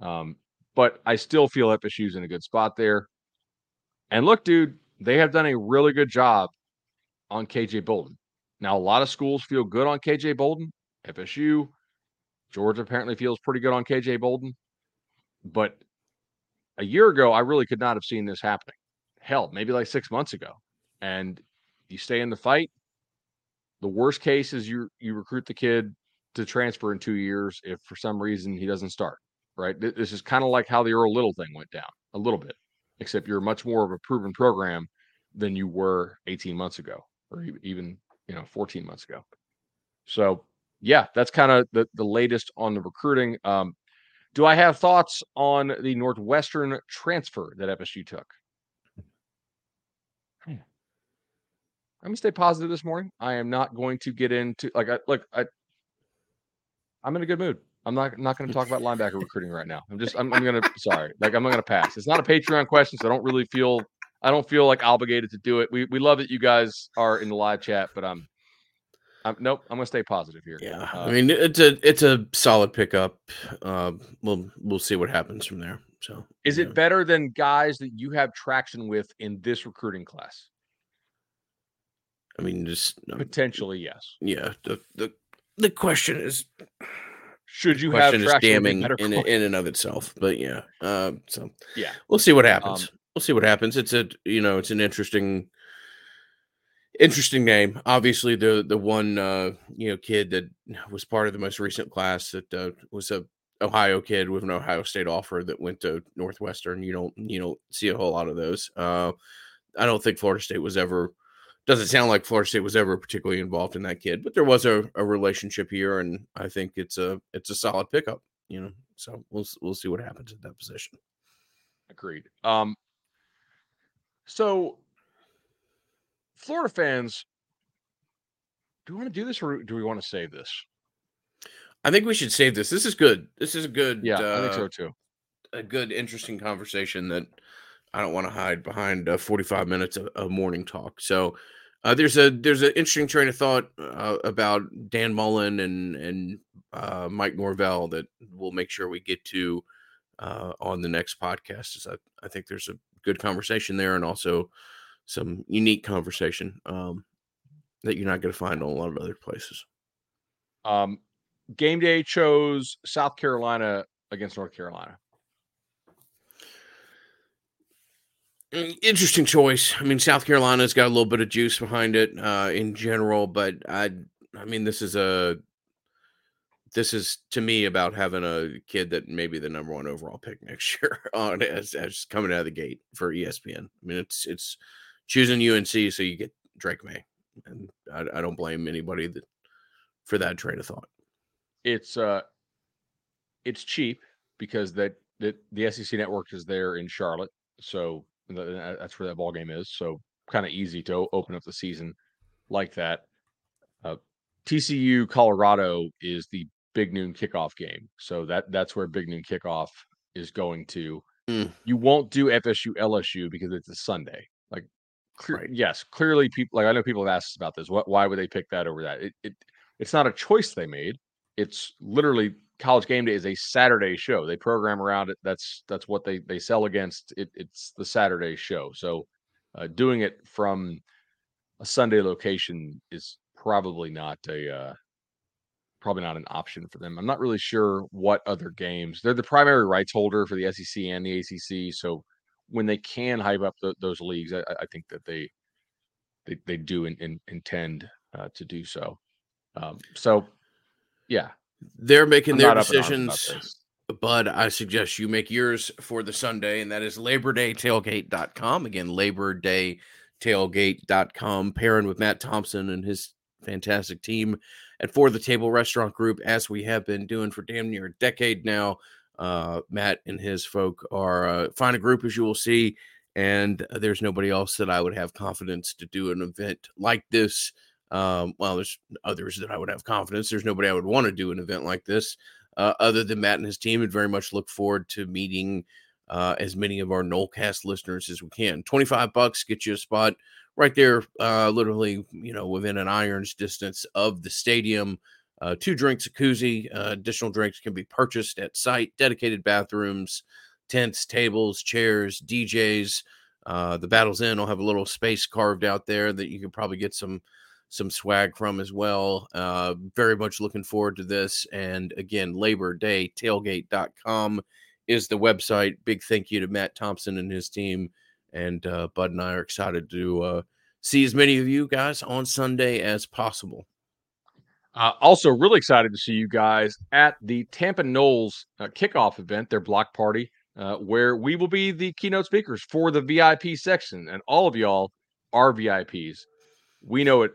Um, but I still feel FSU's in a good spot there. And look, dude, they have done a really good job on KJ Bolden. Now, a lot of schools feel good on KJ Bolden. FSU, Georgia apparently feels pretty good on KJ Bolden. But a year ago, I really could not have seen this happening. Hell, maybe like six months ago. And you stay in the fight. The worst case is you you recruit the kid to transfer in two years if for some reason he doesn't start. Right. This is kind of like how the Earl Little thing went down a little bit, except you're much more of a proven program than you were 18 months ago or even, you know, 14 months ago. So, yeah, that's kind of the, the latest on the recruiting. Um, do I have thoughts on the Northwestern transfer that FSU took? Hmm. Let me stay positive this morning. I am not going to get into like I look. I I'm in a good mood. I'm not not going to talk about linebacker recruiting right now. I'm just I'm, I'm going to sorry, like I'm going to pass. It's not a Patreon question, so I don't really feel I don't feel like obligated to do it. We we love that you guys are in the live chat, but I'm I'm, nope. I'm gonna stay positive here. Yeah, uh, I mean it's a it's a solid pickup. Uh, we'll we'll see what happens from there. So, is it better than guys that you have traction with in this recruiting class? I mean, just um, potentially yes. Yeah. The the the question is should you have is damning in, in and of itself but yeah uh, so yeah. we'll see what happens. Um, we'll see what happens. It's a you know it's an interesting interesting name obviously the the one uh you know kid that was part of the most recent class that uh, was a ohio kid with an ohio state offer that went to northwestern you don't you don't see a whole lot of those. Uh i don't think florida state was ever doesn't sound like Florida State was ever particularly involved in that kid, but there was a, a relationship here, and I think it's a it's a solid pickup. You know, so we'll we'll see what happens at that position. Agreed. Um, so Florida fans, do we want to do this or do we want to save this? I think we should save this. This is good. This is a good. Yeah, uh, I think so uh, too. A good, interesting conversation that I don't want to hide behind uh, 45 minutes of, of morning talk. So uh, there's a there's an interesting train of thought uh, about Dan Mullen and and uh, Mike Norvell that we'll make sure we get to uh, on the next podcast. Is I, I think there's a good conversation there and also some unique conversation um, that you're not going to find on a lot of other places. Um, game day chose South Carolina against North Carolina. Interesting choice. I mean, South Carolina's got a little bit of juice behind it uh, in general, but I, I mean, this is a, this is to me about having a kid that may be the number one overall pick next year on as, as coming out of the gate for ESPN. I mean, it's it's choosing UNC so you get Drake Maye, and I, I don't blame anybody that for that train of thought. It's uh, it's cheap because that that the SEC network is there in Charlotte, so that's where that ball game is. So kind of easy to open up the season like that. Uh, TCU Colorado is the big noon kickoff game, so that that's where big noon kickoff is going to. Mm. You won't do FSU LSU because it's a Sunday. Like, clear, right. yes, clearly people like I know people have asked about this. What why would they pick that over that? It, it it's not a choice they made. It's literally college game day is a Saturday show. They program around it. That's that's what they they sell against. It, it's the Saturday show. So uh, doing it from a Sunday location is probably not a uh, probably not an option for them. I'm not really sure what other games. They're the primary rights holder for the SEC and the ACC. So when they can hype up the, those leagues, I, I, think that they they they do in, in, intend uh, to do so. Um, so yeah, they're making I'm their decisions. But I suggest you make yours for the Sunday, and that is Labor Day Tailgate.com. Again, Labor Day Tailgate.com, pairing with Matt Thompson and his fantastic team at For the Table Restaurant Group, as we have been doing for damn near a decade now. Uh, Matt and his folk are uh, fine a group, as you will see, and there's nobody else that I would have confidence to do an event like this um, well, there's others that I would have confidence. There's nobody I would want to do an event like this uh, other than Matt and his team. And very much look forward to meeting uh, as many of our Nolecast listeners as we can. 25 bucks get you a spot right there, uh, literally, you know, within an iron's distance of the stadium. Uh, two drinks, a koozie. Uh, additional drinks can be purchased at site. Dedicated bathrooms, tents, tables, chairs, DJs. Uh, the Battle's Inn will have a little space carved out there that you can probably get some some swag from as well. Uh, very much looking forward to this. And again, Labor Day tailgate.com is the website. Big thank you to Matt Thompson and his team. And uh, Bud and I are excited to uh, see as many of you guys on Sunday as possible. Uh, also, really excited to see you guys at the Tampa Noles uh, kickoff event, their block party, uh, where we will be the keynote speakers for the VIP section. And all of y'all are VIPs. We know it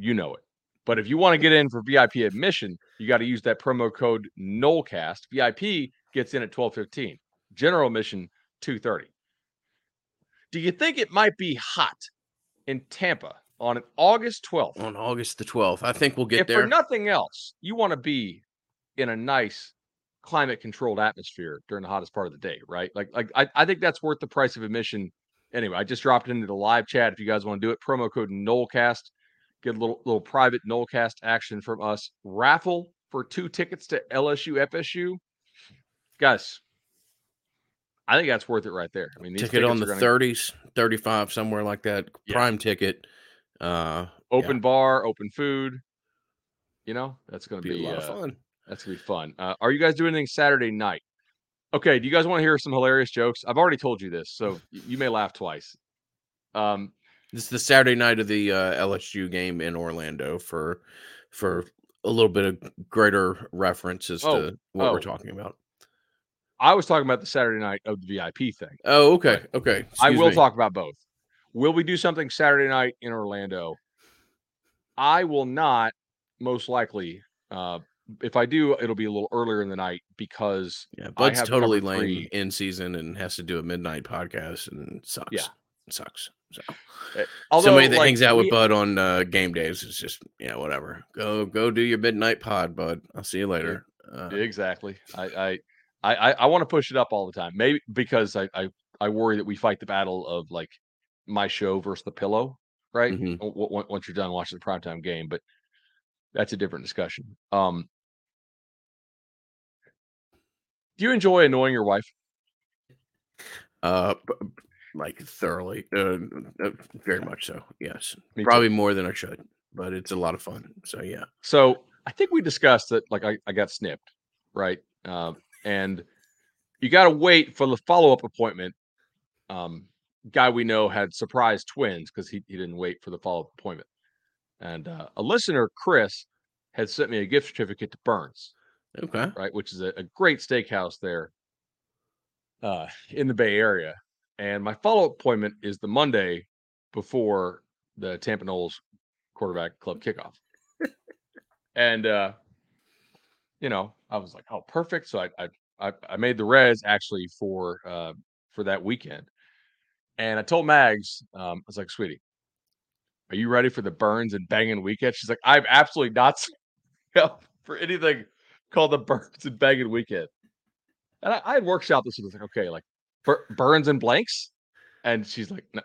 you know it. But if you want to get in for VIP admission, you got to use that promo code Nolecast. VIP gets in at 1215. General admission 230. Do you think it might be hot in Tampa on August 12th? On August the 12th. I think we'll get if there. For nothing else, you want to be in a nice climate controlled atmosphere during the hottest part of the day, right? Like like I, I think that's worth the price of admission. Anyway, I just dropped it into the live chat. If you guys want to do it, promo code Nolecast get a little little private Nolecast action from us. Raffle for two tickets to LSU FSU. Guys, I think that's worth it right there. I mean, ticket on the gonna... 30s, 35, somewhere like that. Yeah. Prime ticket. Uh, open yeah. bar, open food. You know, that's going to be, be, a lot uh, of fun. That's going to be fun. Uh, are you guys doing anything Saturday night? Okay. Do you guys want to hear some hilarious jokes? I've already told you this, so you may laugh twice. Um, this is the Saturday night of the uh, LSU game in Orlando for for a little bit of greater reference as oh, to what oh. we're talking about. I was talking about the Saturday night of the VIP thing. Oh, okay, okay. Excuse I will me. talk about both. Will we do something Saturday night in Orlando? I will not, most likely. Uh, if I do, it'll be a little earlier in the night because yeah, Bud's totally lame in season and has to do a midnight podcast and sucks. Yeah, it sucks. So eh, Although, somebody that like, hangs out with we, Bud on uh, game days is just yeah, whatever. Go go do your midnight pod, Bud. I'll see you later. Uh, exactly. I I I, I want to push it up all the time. Maybe because I, I I worry that we fight the battle of like my show versus the pillow, right? Mm-hmm. Once you're done watching the primetime game, but that's a different discussion. Um, do you enjoy annoying your wife? Uh, like thoroughly, uh, uh, very much so. Yes, Me probably too. more than I should, but it's a lot of fun. So yeah. So I think we discussed that. Like I, I got snipped, right? Um, and you got to wait for the follow up appointment. Um, guy we know had surprise twins because he, he didn't wait for the follow up appointment. And uh, a listener, Chris, had sent me a gift certificate to Burns. Okay. Right, which is a, a great steakhouse there uh, in the Bay Area. And my follow up appointment is the Monday before the Tampa Noles quarterback club kickoff. and uh, you know, I was like, oh, perfect. So I I I, made the res actually for uh for that weekend. And I told Mags, um, I was like, sweetie, are you ready for the burns and banging weekend? She's like, I'm absolutely not for anything called the burns and banging weekend. And I, I had workshopped this and was like, okay, like burns and blanks. And she's like, no,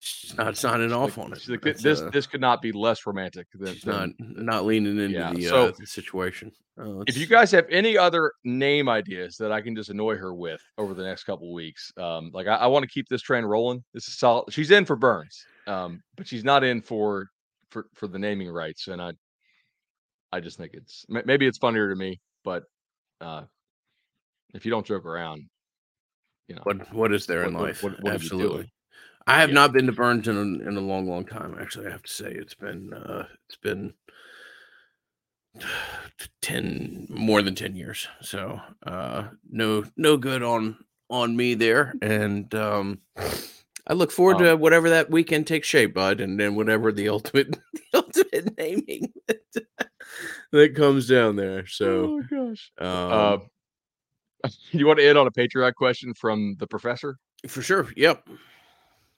She's not signing off like, on it. Like, this uh, this could not be less romantic than, than not not leaning into yeah. the, so, uh, the situation. Oh, if you guys have any other name ideas that I can just annoy her with over the next couple weeks, um, like I, I want to keep this train rolling. This is solid. She's in for Burns, um, but she's not in for for for the naming rights, and I I just think it's maybe it's funnier to me, but uh, if you don't joke around, you know what what is there what, in life? What, what, Absolutely. I have yeah. not been to Burns in a, in a long, long time. Actually, I have to say it's been uh, it's been ten more than ten years. So uh, no no good on on me there, and um, I look forward oh. to whatever that weekend takes shape, bud, and then whatever the ultimate the ultimate naming that comes down there. So, oh gosh, um, uh, you want to end on a Patreon question from the professor? For sure. Yep.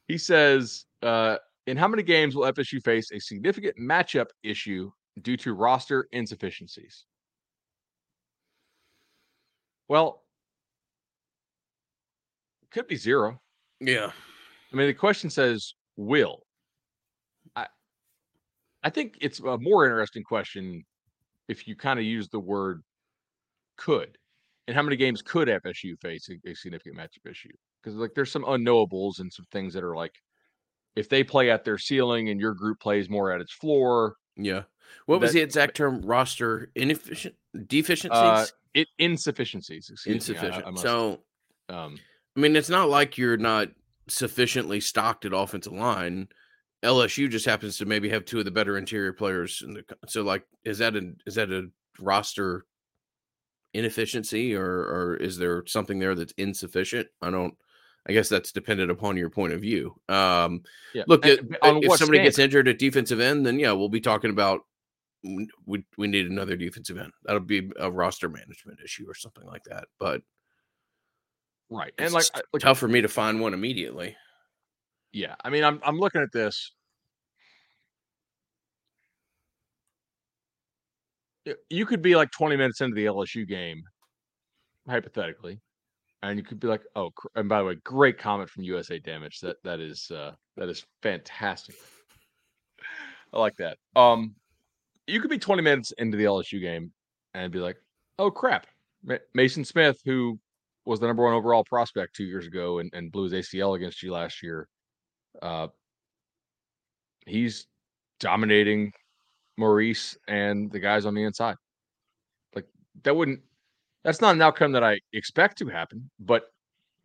He says, uh, in how many games will FSU face a significant matchup issue due to roster insufficiencies? Well, could be zero. Yeah. I mean, the question says will. I I think it's a more interesting question if you kind of use the word could. And how many games could FSU face a, a significant matchup issue? because like there's some unknowables and some things that are like if they play at their ceiling and your group plays more at its floor. Yeah. What that, was the exact term? Roster inefficient deficiencies? Uh, it insufficiencies. Insufficient. Me, I, I so, um, I mean, it's not like you're not sufficiently stocked at offensive line. LSU just happens to maybe have two of the better interior players in the. So, like, is that a is that a roster inefficiency, or or is there something there that's insufficient? I don't. I guess that's dependent upon your point of view. Um, yeah. Look, at, if somebody standard? gets injured at defensive end, then yeah, we'll be talking about we we need another defensive end. That'll be a roster management issue or something like that. But right, and like, like tough for me to find one immediately. Yeah, I mean, I'm I'm looking at this. You could be like 20 minutes into the LSU game, hypothetically, and you could be like, "Oh," and by the way, great comment from USA Damage. That that is uh, that is fantastic. I like that. Um, you could be 20 minutes into the LSU game and be like, "Oh crap, Maason Smith, who was the number one overall prospect two years ago and, and blew his ACL against you last year, uh, he's dominating Maurice and the guys on the inside. Like that wouldn't that's not an outcome that I expect to happen, but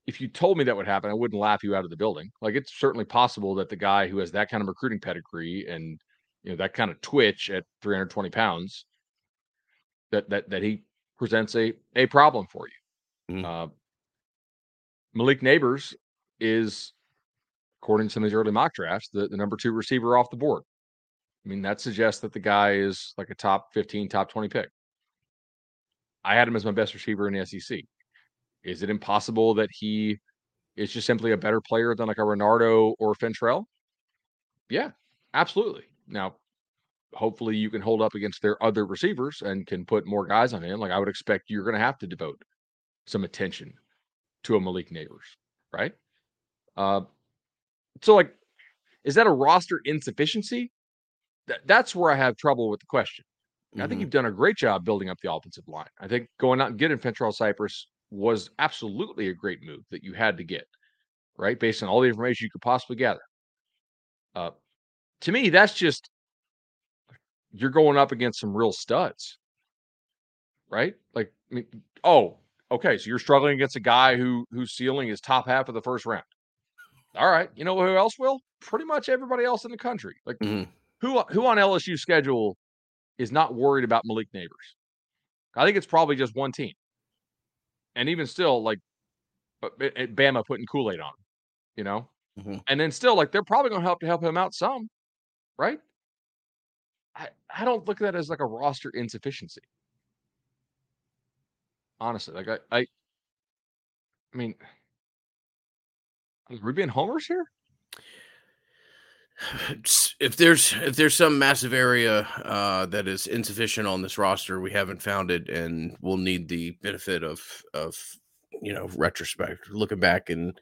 if you told me that would happen, I wouldn't laugh you out of the building. Like it's certainly possible that the guy who has that kind of recruiting pedigree and you know that kind of twitch at 320 pounds, that that that he presents a a problem for you. Mm. Uh, Malik Nabers is, according to some of these early mock drafts, the, the number two receiver off the board. I mean, that suggests that the guy is like a top 15, top 20 pick. I had him as my best receiver in the SEC. Is it impossible that he is just simply a better player than like a Renardo or Fentrell? Yeah, absolutely. Now, hopefully you can hold up against their other receivers and can put more guys on him. Like I would expect you're going to have to devote some attention to a Malik Nabers, right? Uh, so like, is that a roster insufficiency? Th- that's where I have trouble with the question. Mm-hmm. I think mm-hmm. you've done a great job building up the offensive line. I think going out and getting Fentrell Cypress was absolutely a great move that you had to get, right? Based on all the information you could possibly gather. Uh, to me, that's just you're going up against some real studs, right? Like, I mean, oh, okay, so you're struggling against a guy who whose ceiling is top half of the first round. All right, you know who else will? Pretty much everybody else in the country. Like, Mhm. Who who on LSU schedule is not worried about Malik Nabers? I think it's probably just one team, and even still, like, but it- it- Bama putting Kool Aid on him, you know, Mhm. and then still, like, they're probably going to help to help him out some, right? I I don't look at that as like a roster insufficiency. Honestly, like I I, I mean, are we being homers here? If there's if there's some massive area uh, that is insufficient on this roster, we haven't found it, and we'll need the benefit of of you know retrospect, looking back and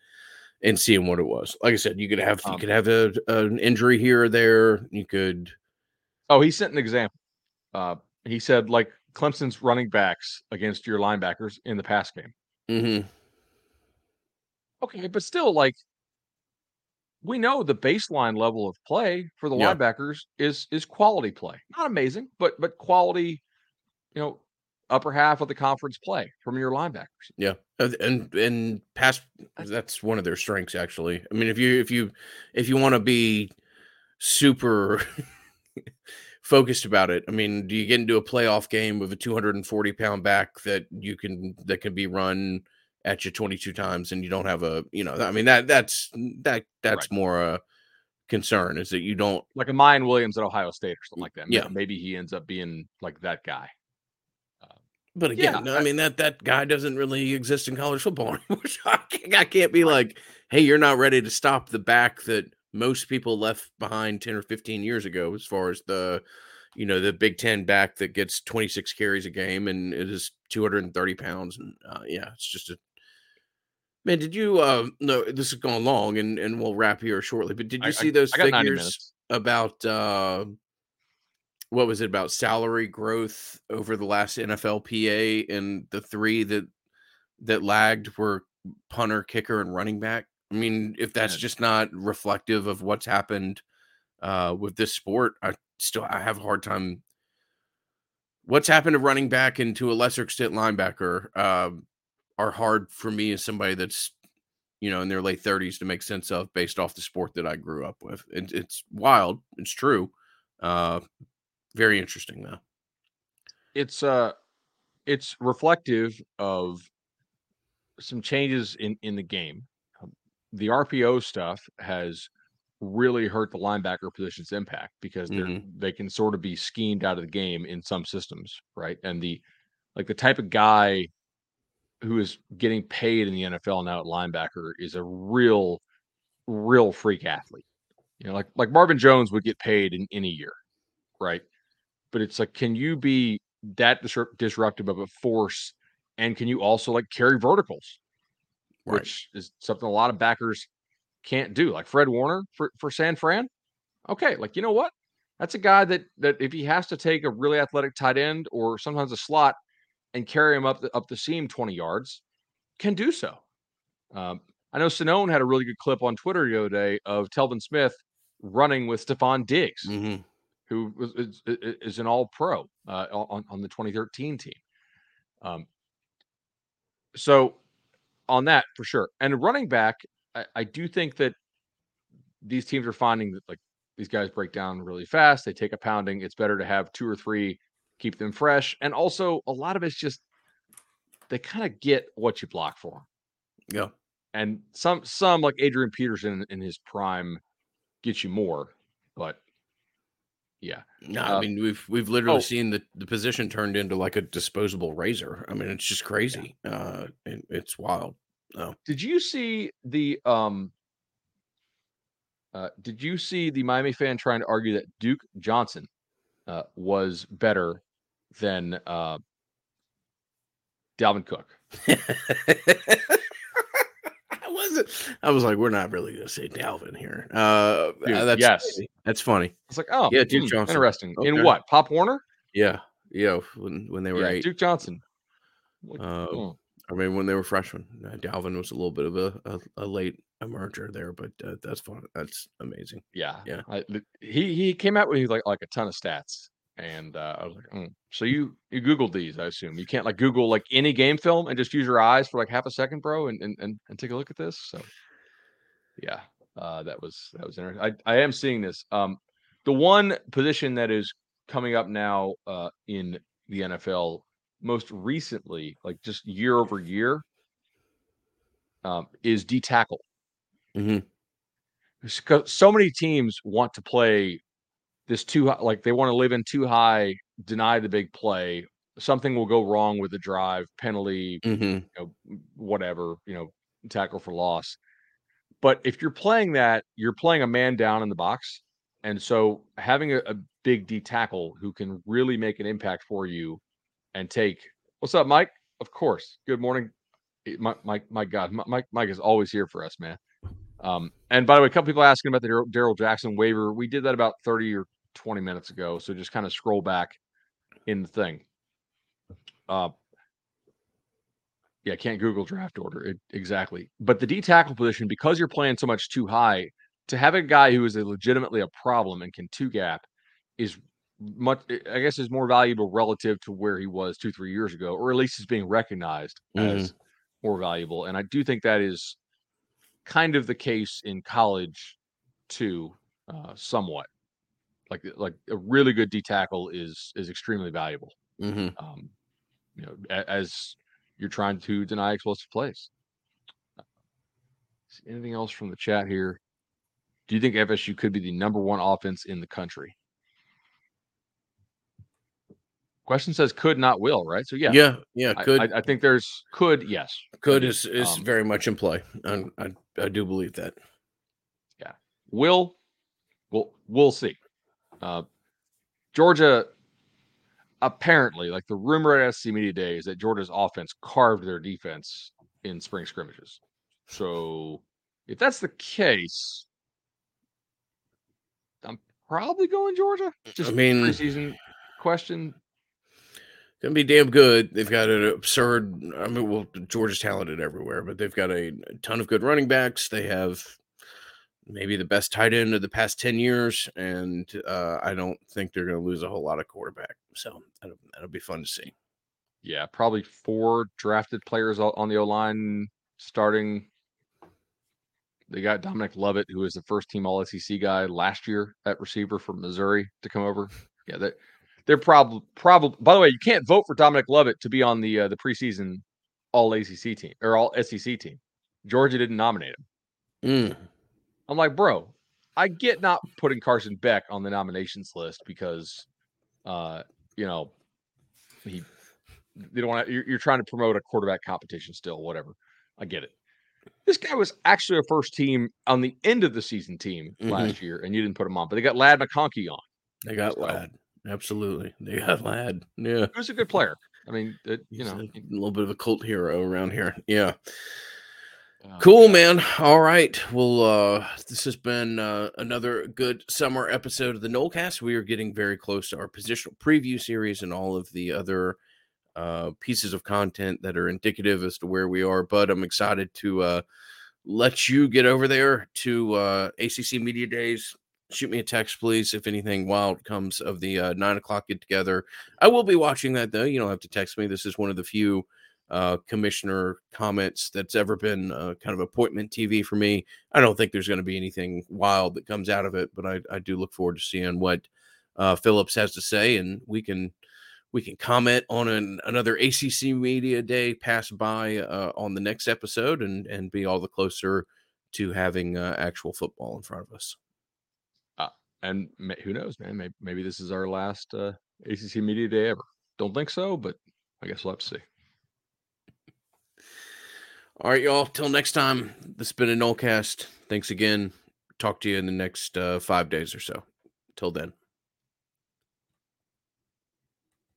and seeing what it was. Like I said, you could have you Um, could have a, an injury here or there. You could Oh, he sent an example. Uh, he said like Clemson's running backs against your linebackers in the pass game. Mm-hmm. Okay, but still, like we know the baseline level of play for the Yeah. linebackers is is quality play. Not amazing, but but quality, you know, upper half of the conference play from your linebackers. yeah, Uh, and and pass. That's one of their strengths, actually. I mean, if you if you if you want to be super focused about it. I mean, do you get into a playoff game with a 240 pound back that you can that can be run at you 22 times and you don't have a you know I mean that that's that that's Right. more a concern is that you don't Like a Mayan Williams at Ohio State or something like that. Yeah. Maybe he ends up being like that guy. but again Yeah, no, I, I- mean that that guy doesn't really exist in college football anymore. I can't, I can't be like hey you're not ready to stop the back that most people left behind 10 or 15 years ago as far as the you know the Big Ten back that gets 26 carries a game and it is 230 pounds and uh, yeah it's just a man did you uh no this has gone long and and we'll wrap here shortly but did you I- see those I 90 figures about uh what was it about salary growth over the last NFLPA and the three that that lagged were punter, kicker, and running back. I mean, if that's just not reflective of what's happened uh, with this sport, I still I have a hard time. What's happened to running back and to a lesser extent linebacker uh, are hard for me as somebody that's you know in their late thirties to make sense of based off the sport that I grew up with. It, it's wild. It's true. Uh, very interesting though. It's uh it's reflective of some changes in in the game. Um, the RPO stuff has really hurt the linebacker position's impact because they're Mhm. they can sort of be schemed out of the game in some systems, right? And the like the type of guy who is getting paid in the NFL now at linebacker is a real, real freak athlete. You know, like like Marvin Jones would get paid in, any year, right? But it's like, can you be that disrup- disruptive of a force, and can you also like carry verticals, Right. which is something a lot of backers can't do. Like Fred Warner for for San Fran, okay, like you know what? That's a guy that that if he has to take a really athletic tight end or sometimes a slot and carry him up the up the seam 20 yards, can do so. Um, I know Sinone had a really good clip on Twitter the other day of Telvin Smith running with Stefon Diggs, hmm who was, is, is is an All Pro uh, on on the 2013 team. Um, so on that for sure, and running back, I, I do think that these teams are finding that like these guys break down really fast. They take a pounding. It's better to have two or three, keep them fresh, and also a lot of it's just they kind of get what you block for. Yeah. and some some like Adrian Peterson in his prime gets you more, but yeah, No, I Uh, mean we've we've literally oh. seen the, the position turned into like a disposable razor. I mean, it's just crazy. Uh, it, it's wild. Oh. Did you see the um uh did you see the Miami fan trying to argue that Duke Johnson uh was better than uh Dalvin Cook? I wasn't. I was like, we're not really gonna say Dalvin here. Uh, Dude, that's yes. funny. that's funny. It's like, oh, Yeah, Duke hmm, Johnson. interesting. Okay. In what? Pop Warner? Yeah, yeah. When when they were Yeah, eight, Duke Johnson. Like, uh, oh, I mean, when they were freshmen, uh, Dalvin was a little bit of a, a, a late emerger there, but uh, that's fun. That's amazing. yeah, yeah. I, he he came out with like like a ton of stats And uh, I was like, mm. so you you googled these, I assume. You can't like Google like any game film and just use your eyes for like half a second, bro, and and and, and take a look at this. So yeah, uh, that was that was interesting. I I am seeing this. Um, the one position that is coming up now uh, in the NFL most recently, like just year over year, um, is D tackle. Mhm. So many teams want to play this two high, like they want to live in two high, deny the big play. Something will go wrong with the drive, penalty, Mhm. you know, whatever, you know, tackle for loss. But if you're playing that, you're playing a man down in the box. And so having a, a big D tackle who can really make an impact for you and take what's up, Mike? Of course. Good morning. Eh, My my my God, Mi- Mike Mike is always here for us, man. Um, and by the way, a couple people asking about the Darrell- Jackson waiver. We did that about 30 or 20 minutes ago. So just kind of scroll back in the thing. Uh yeah, can't Google draft order. It, exactly. But the D tackle position, because you're playing so much two high, to have a guy who is a legitimately a problem and can two gap is much I guess is more valuable relative to where he was two, three years ago, or at least is being recognized as more valuable. And I do think that is kind of the case in college too, uh, somewhat. Like like a really good D tackle is is extremely valuable. Mhm. Um, you know, a- as you're trying to deny explosive plays. Anything else from the chat here? Do you think FSU could be the number one offense in the country? Question says could not will, right? So yeah, Yeah, yeah, could I, I think there's could yes. could is is um, very much in play. I, I I do believe that. Yeah, will, we'll we'll see. Uh, Georgia, apparently, like the rumor at SC Media Day is that Georgia's offense carved their defense in spring scrimmages. So, if that's the case, I'm probably going Georgia. Just I mean- preseason question. Gonna be damn good. They've got an absurd. I mean, well, Georgia's talented everywhere, but they've got a, ton of good running backs. They have maybe the best tight end of the past ten years, and uh, I don't think they're gonna lose a whole lot of quarterback. So that'll, that'll be fun to see. Yeah, probably four drafted players on the O line starting. They got Dominic Lovett, who was the first team All SEC guy last year at receiver from Missouri to come over. Yeah, they're they're probably probably. By the way, you can't vote for Dominic Lovett to be on the uh, the preseason All ACC team or All SEC team. Georgia didn't nominate him. Mm. I'm like, bro, I get not putting Carson Beck on the nominations list because, uh, you know, he they don't want to. You're, you're trying to promote a quarterback competition still, whatever. I get it. This guy was actually a first team on the end of the season team Mhm. last year, and you didn't put him on. But they got Ladd McConkey on. They got So- Ladd. Absolutely, they got Ladd. Yeah, He was a good player. I mean, it, you know, a little bit of a cult hero around here. Yeah. uh, Cool, man. All right. Well, uh, this has been uh, another good summer episode of the Nolecast. We are getting very close to our positional preview series and all of the other uh, pieces of content that are indicative as to where we are. But I'm excited to uh, let you get over there to uh, ACC Media Days. Shoot me a text, please, if anything wild comes of the uh, nine o'clock get together. I will be watching that, though. You don't have to text me. This is one of the few uh, commissioner comments that's ever been uh, kind of appointment TV for me. I don't think there's going to be anything wild that comes out of it, but I, I do look forward to seeing what uh, Phillips has to say, and we can we can comment on an, another ACC Media Day pass by uh, on the next episode, and and be all the closer to having uh, actual football in front of us. And who knows, man? Maybe, maybe this is our last uh, ACC media day ever. Don't think so, but I guess we'll have to see. All right, y'all. Till next time, this has been a Nolecast. Thanks again. Talk to you in the next uh, five days or so. Till then.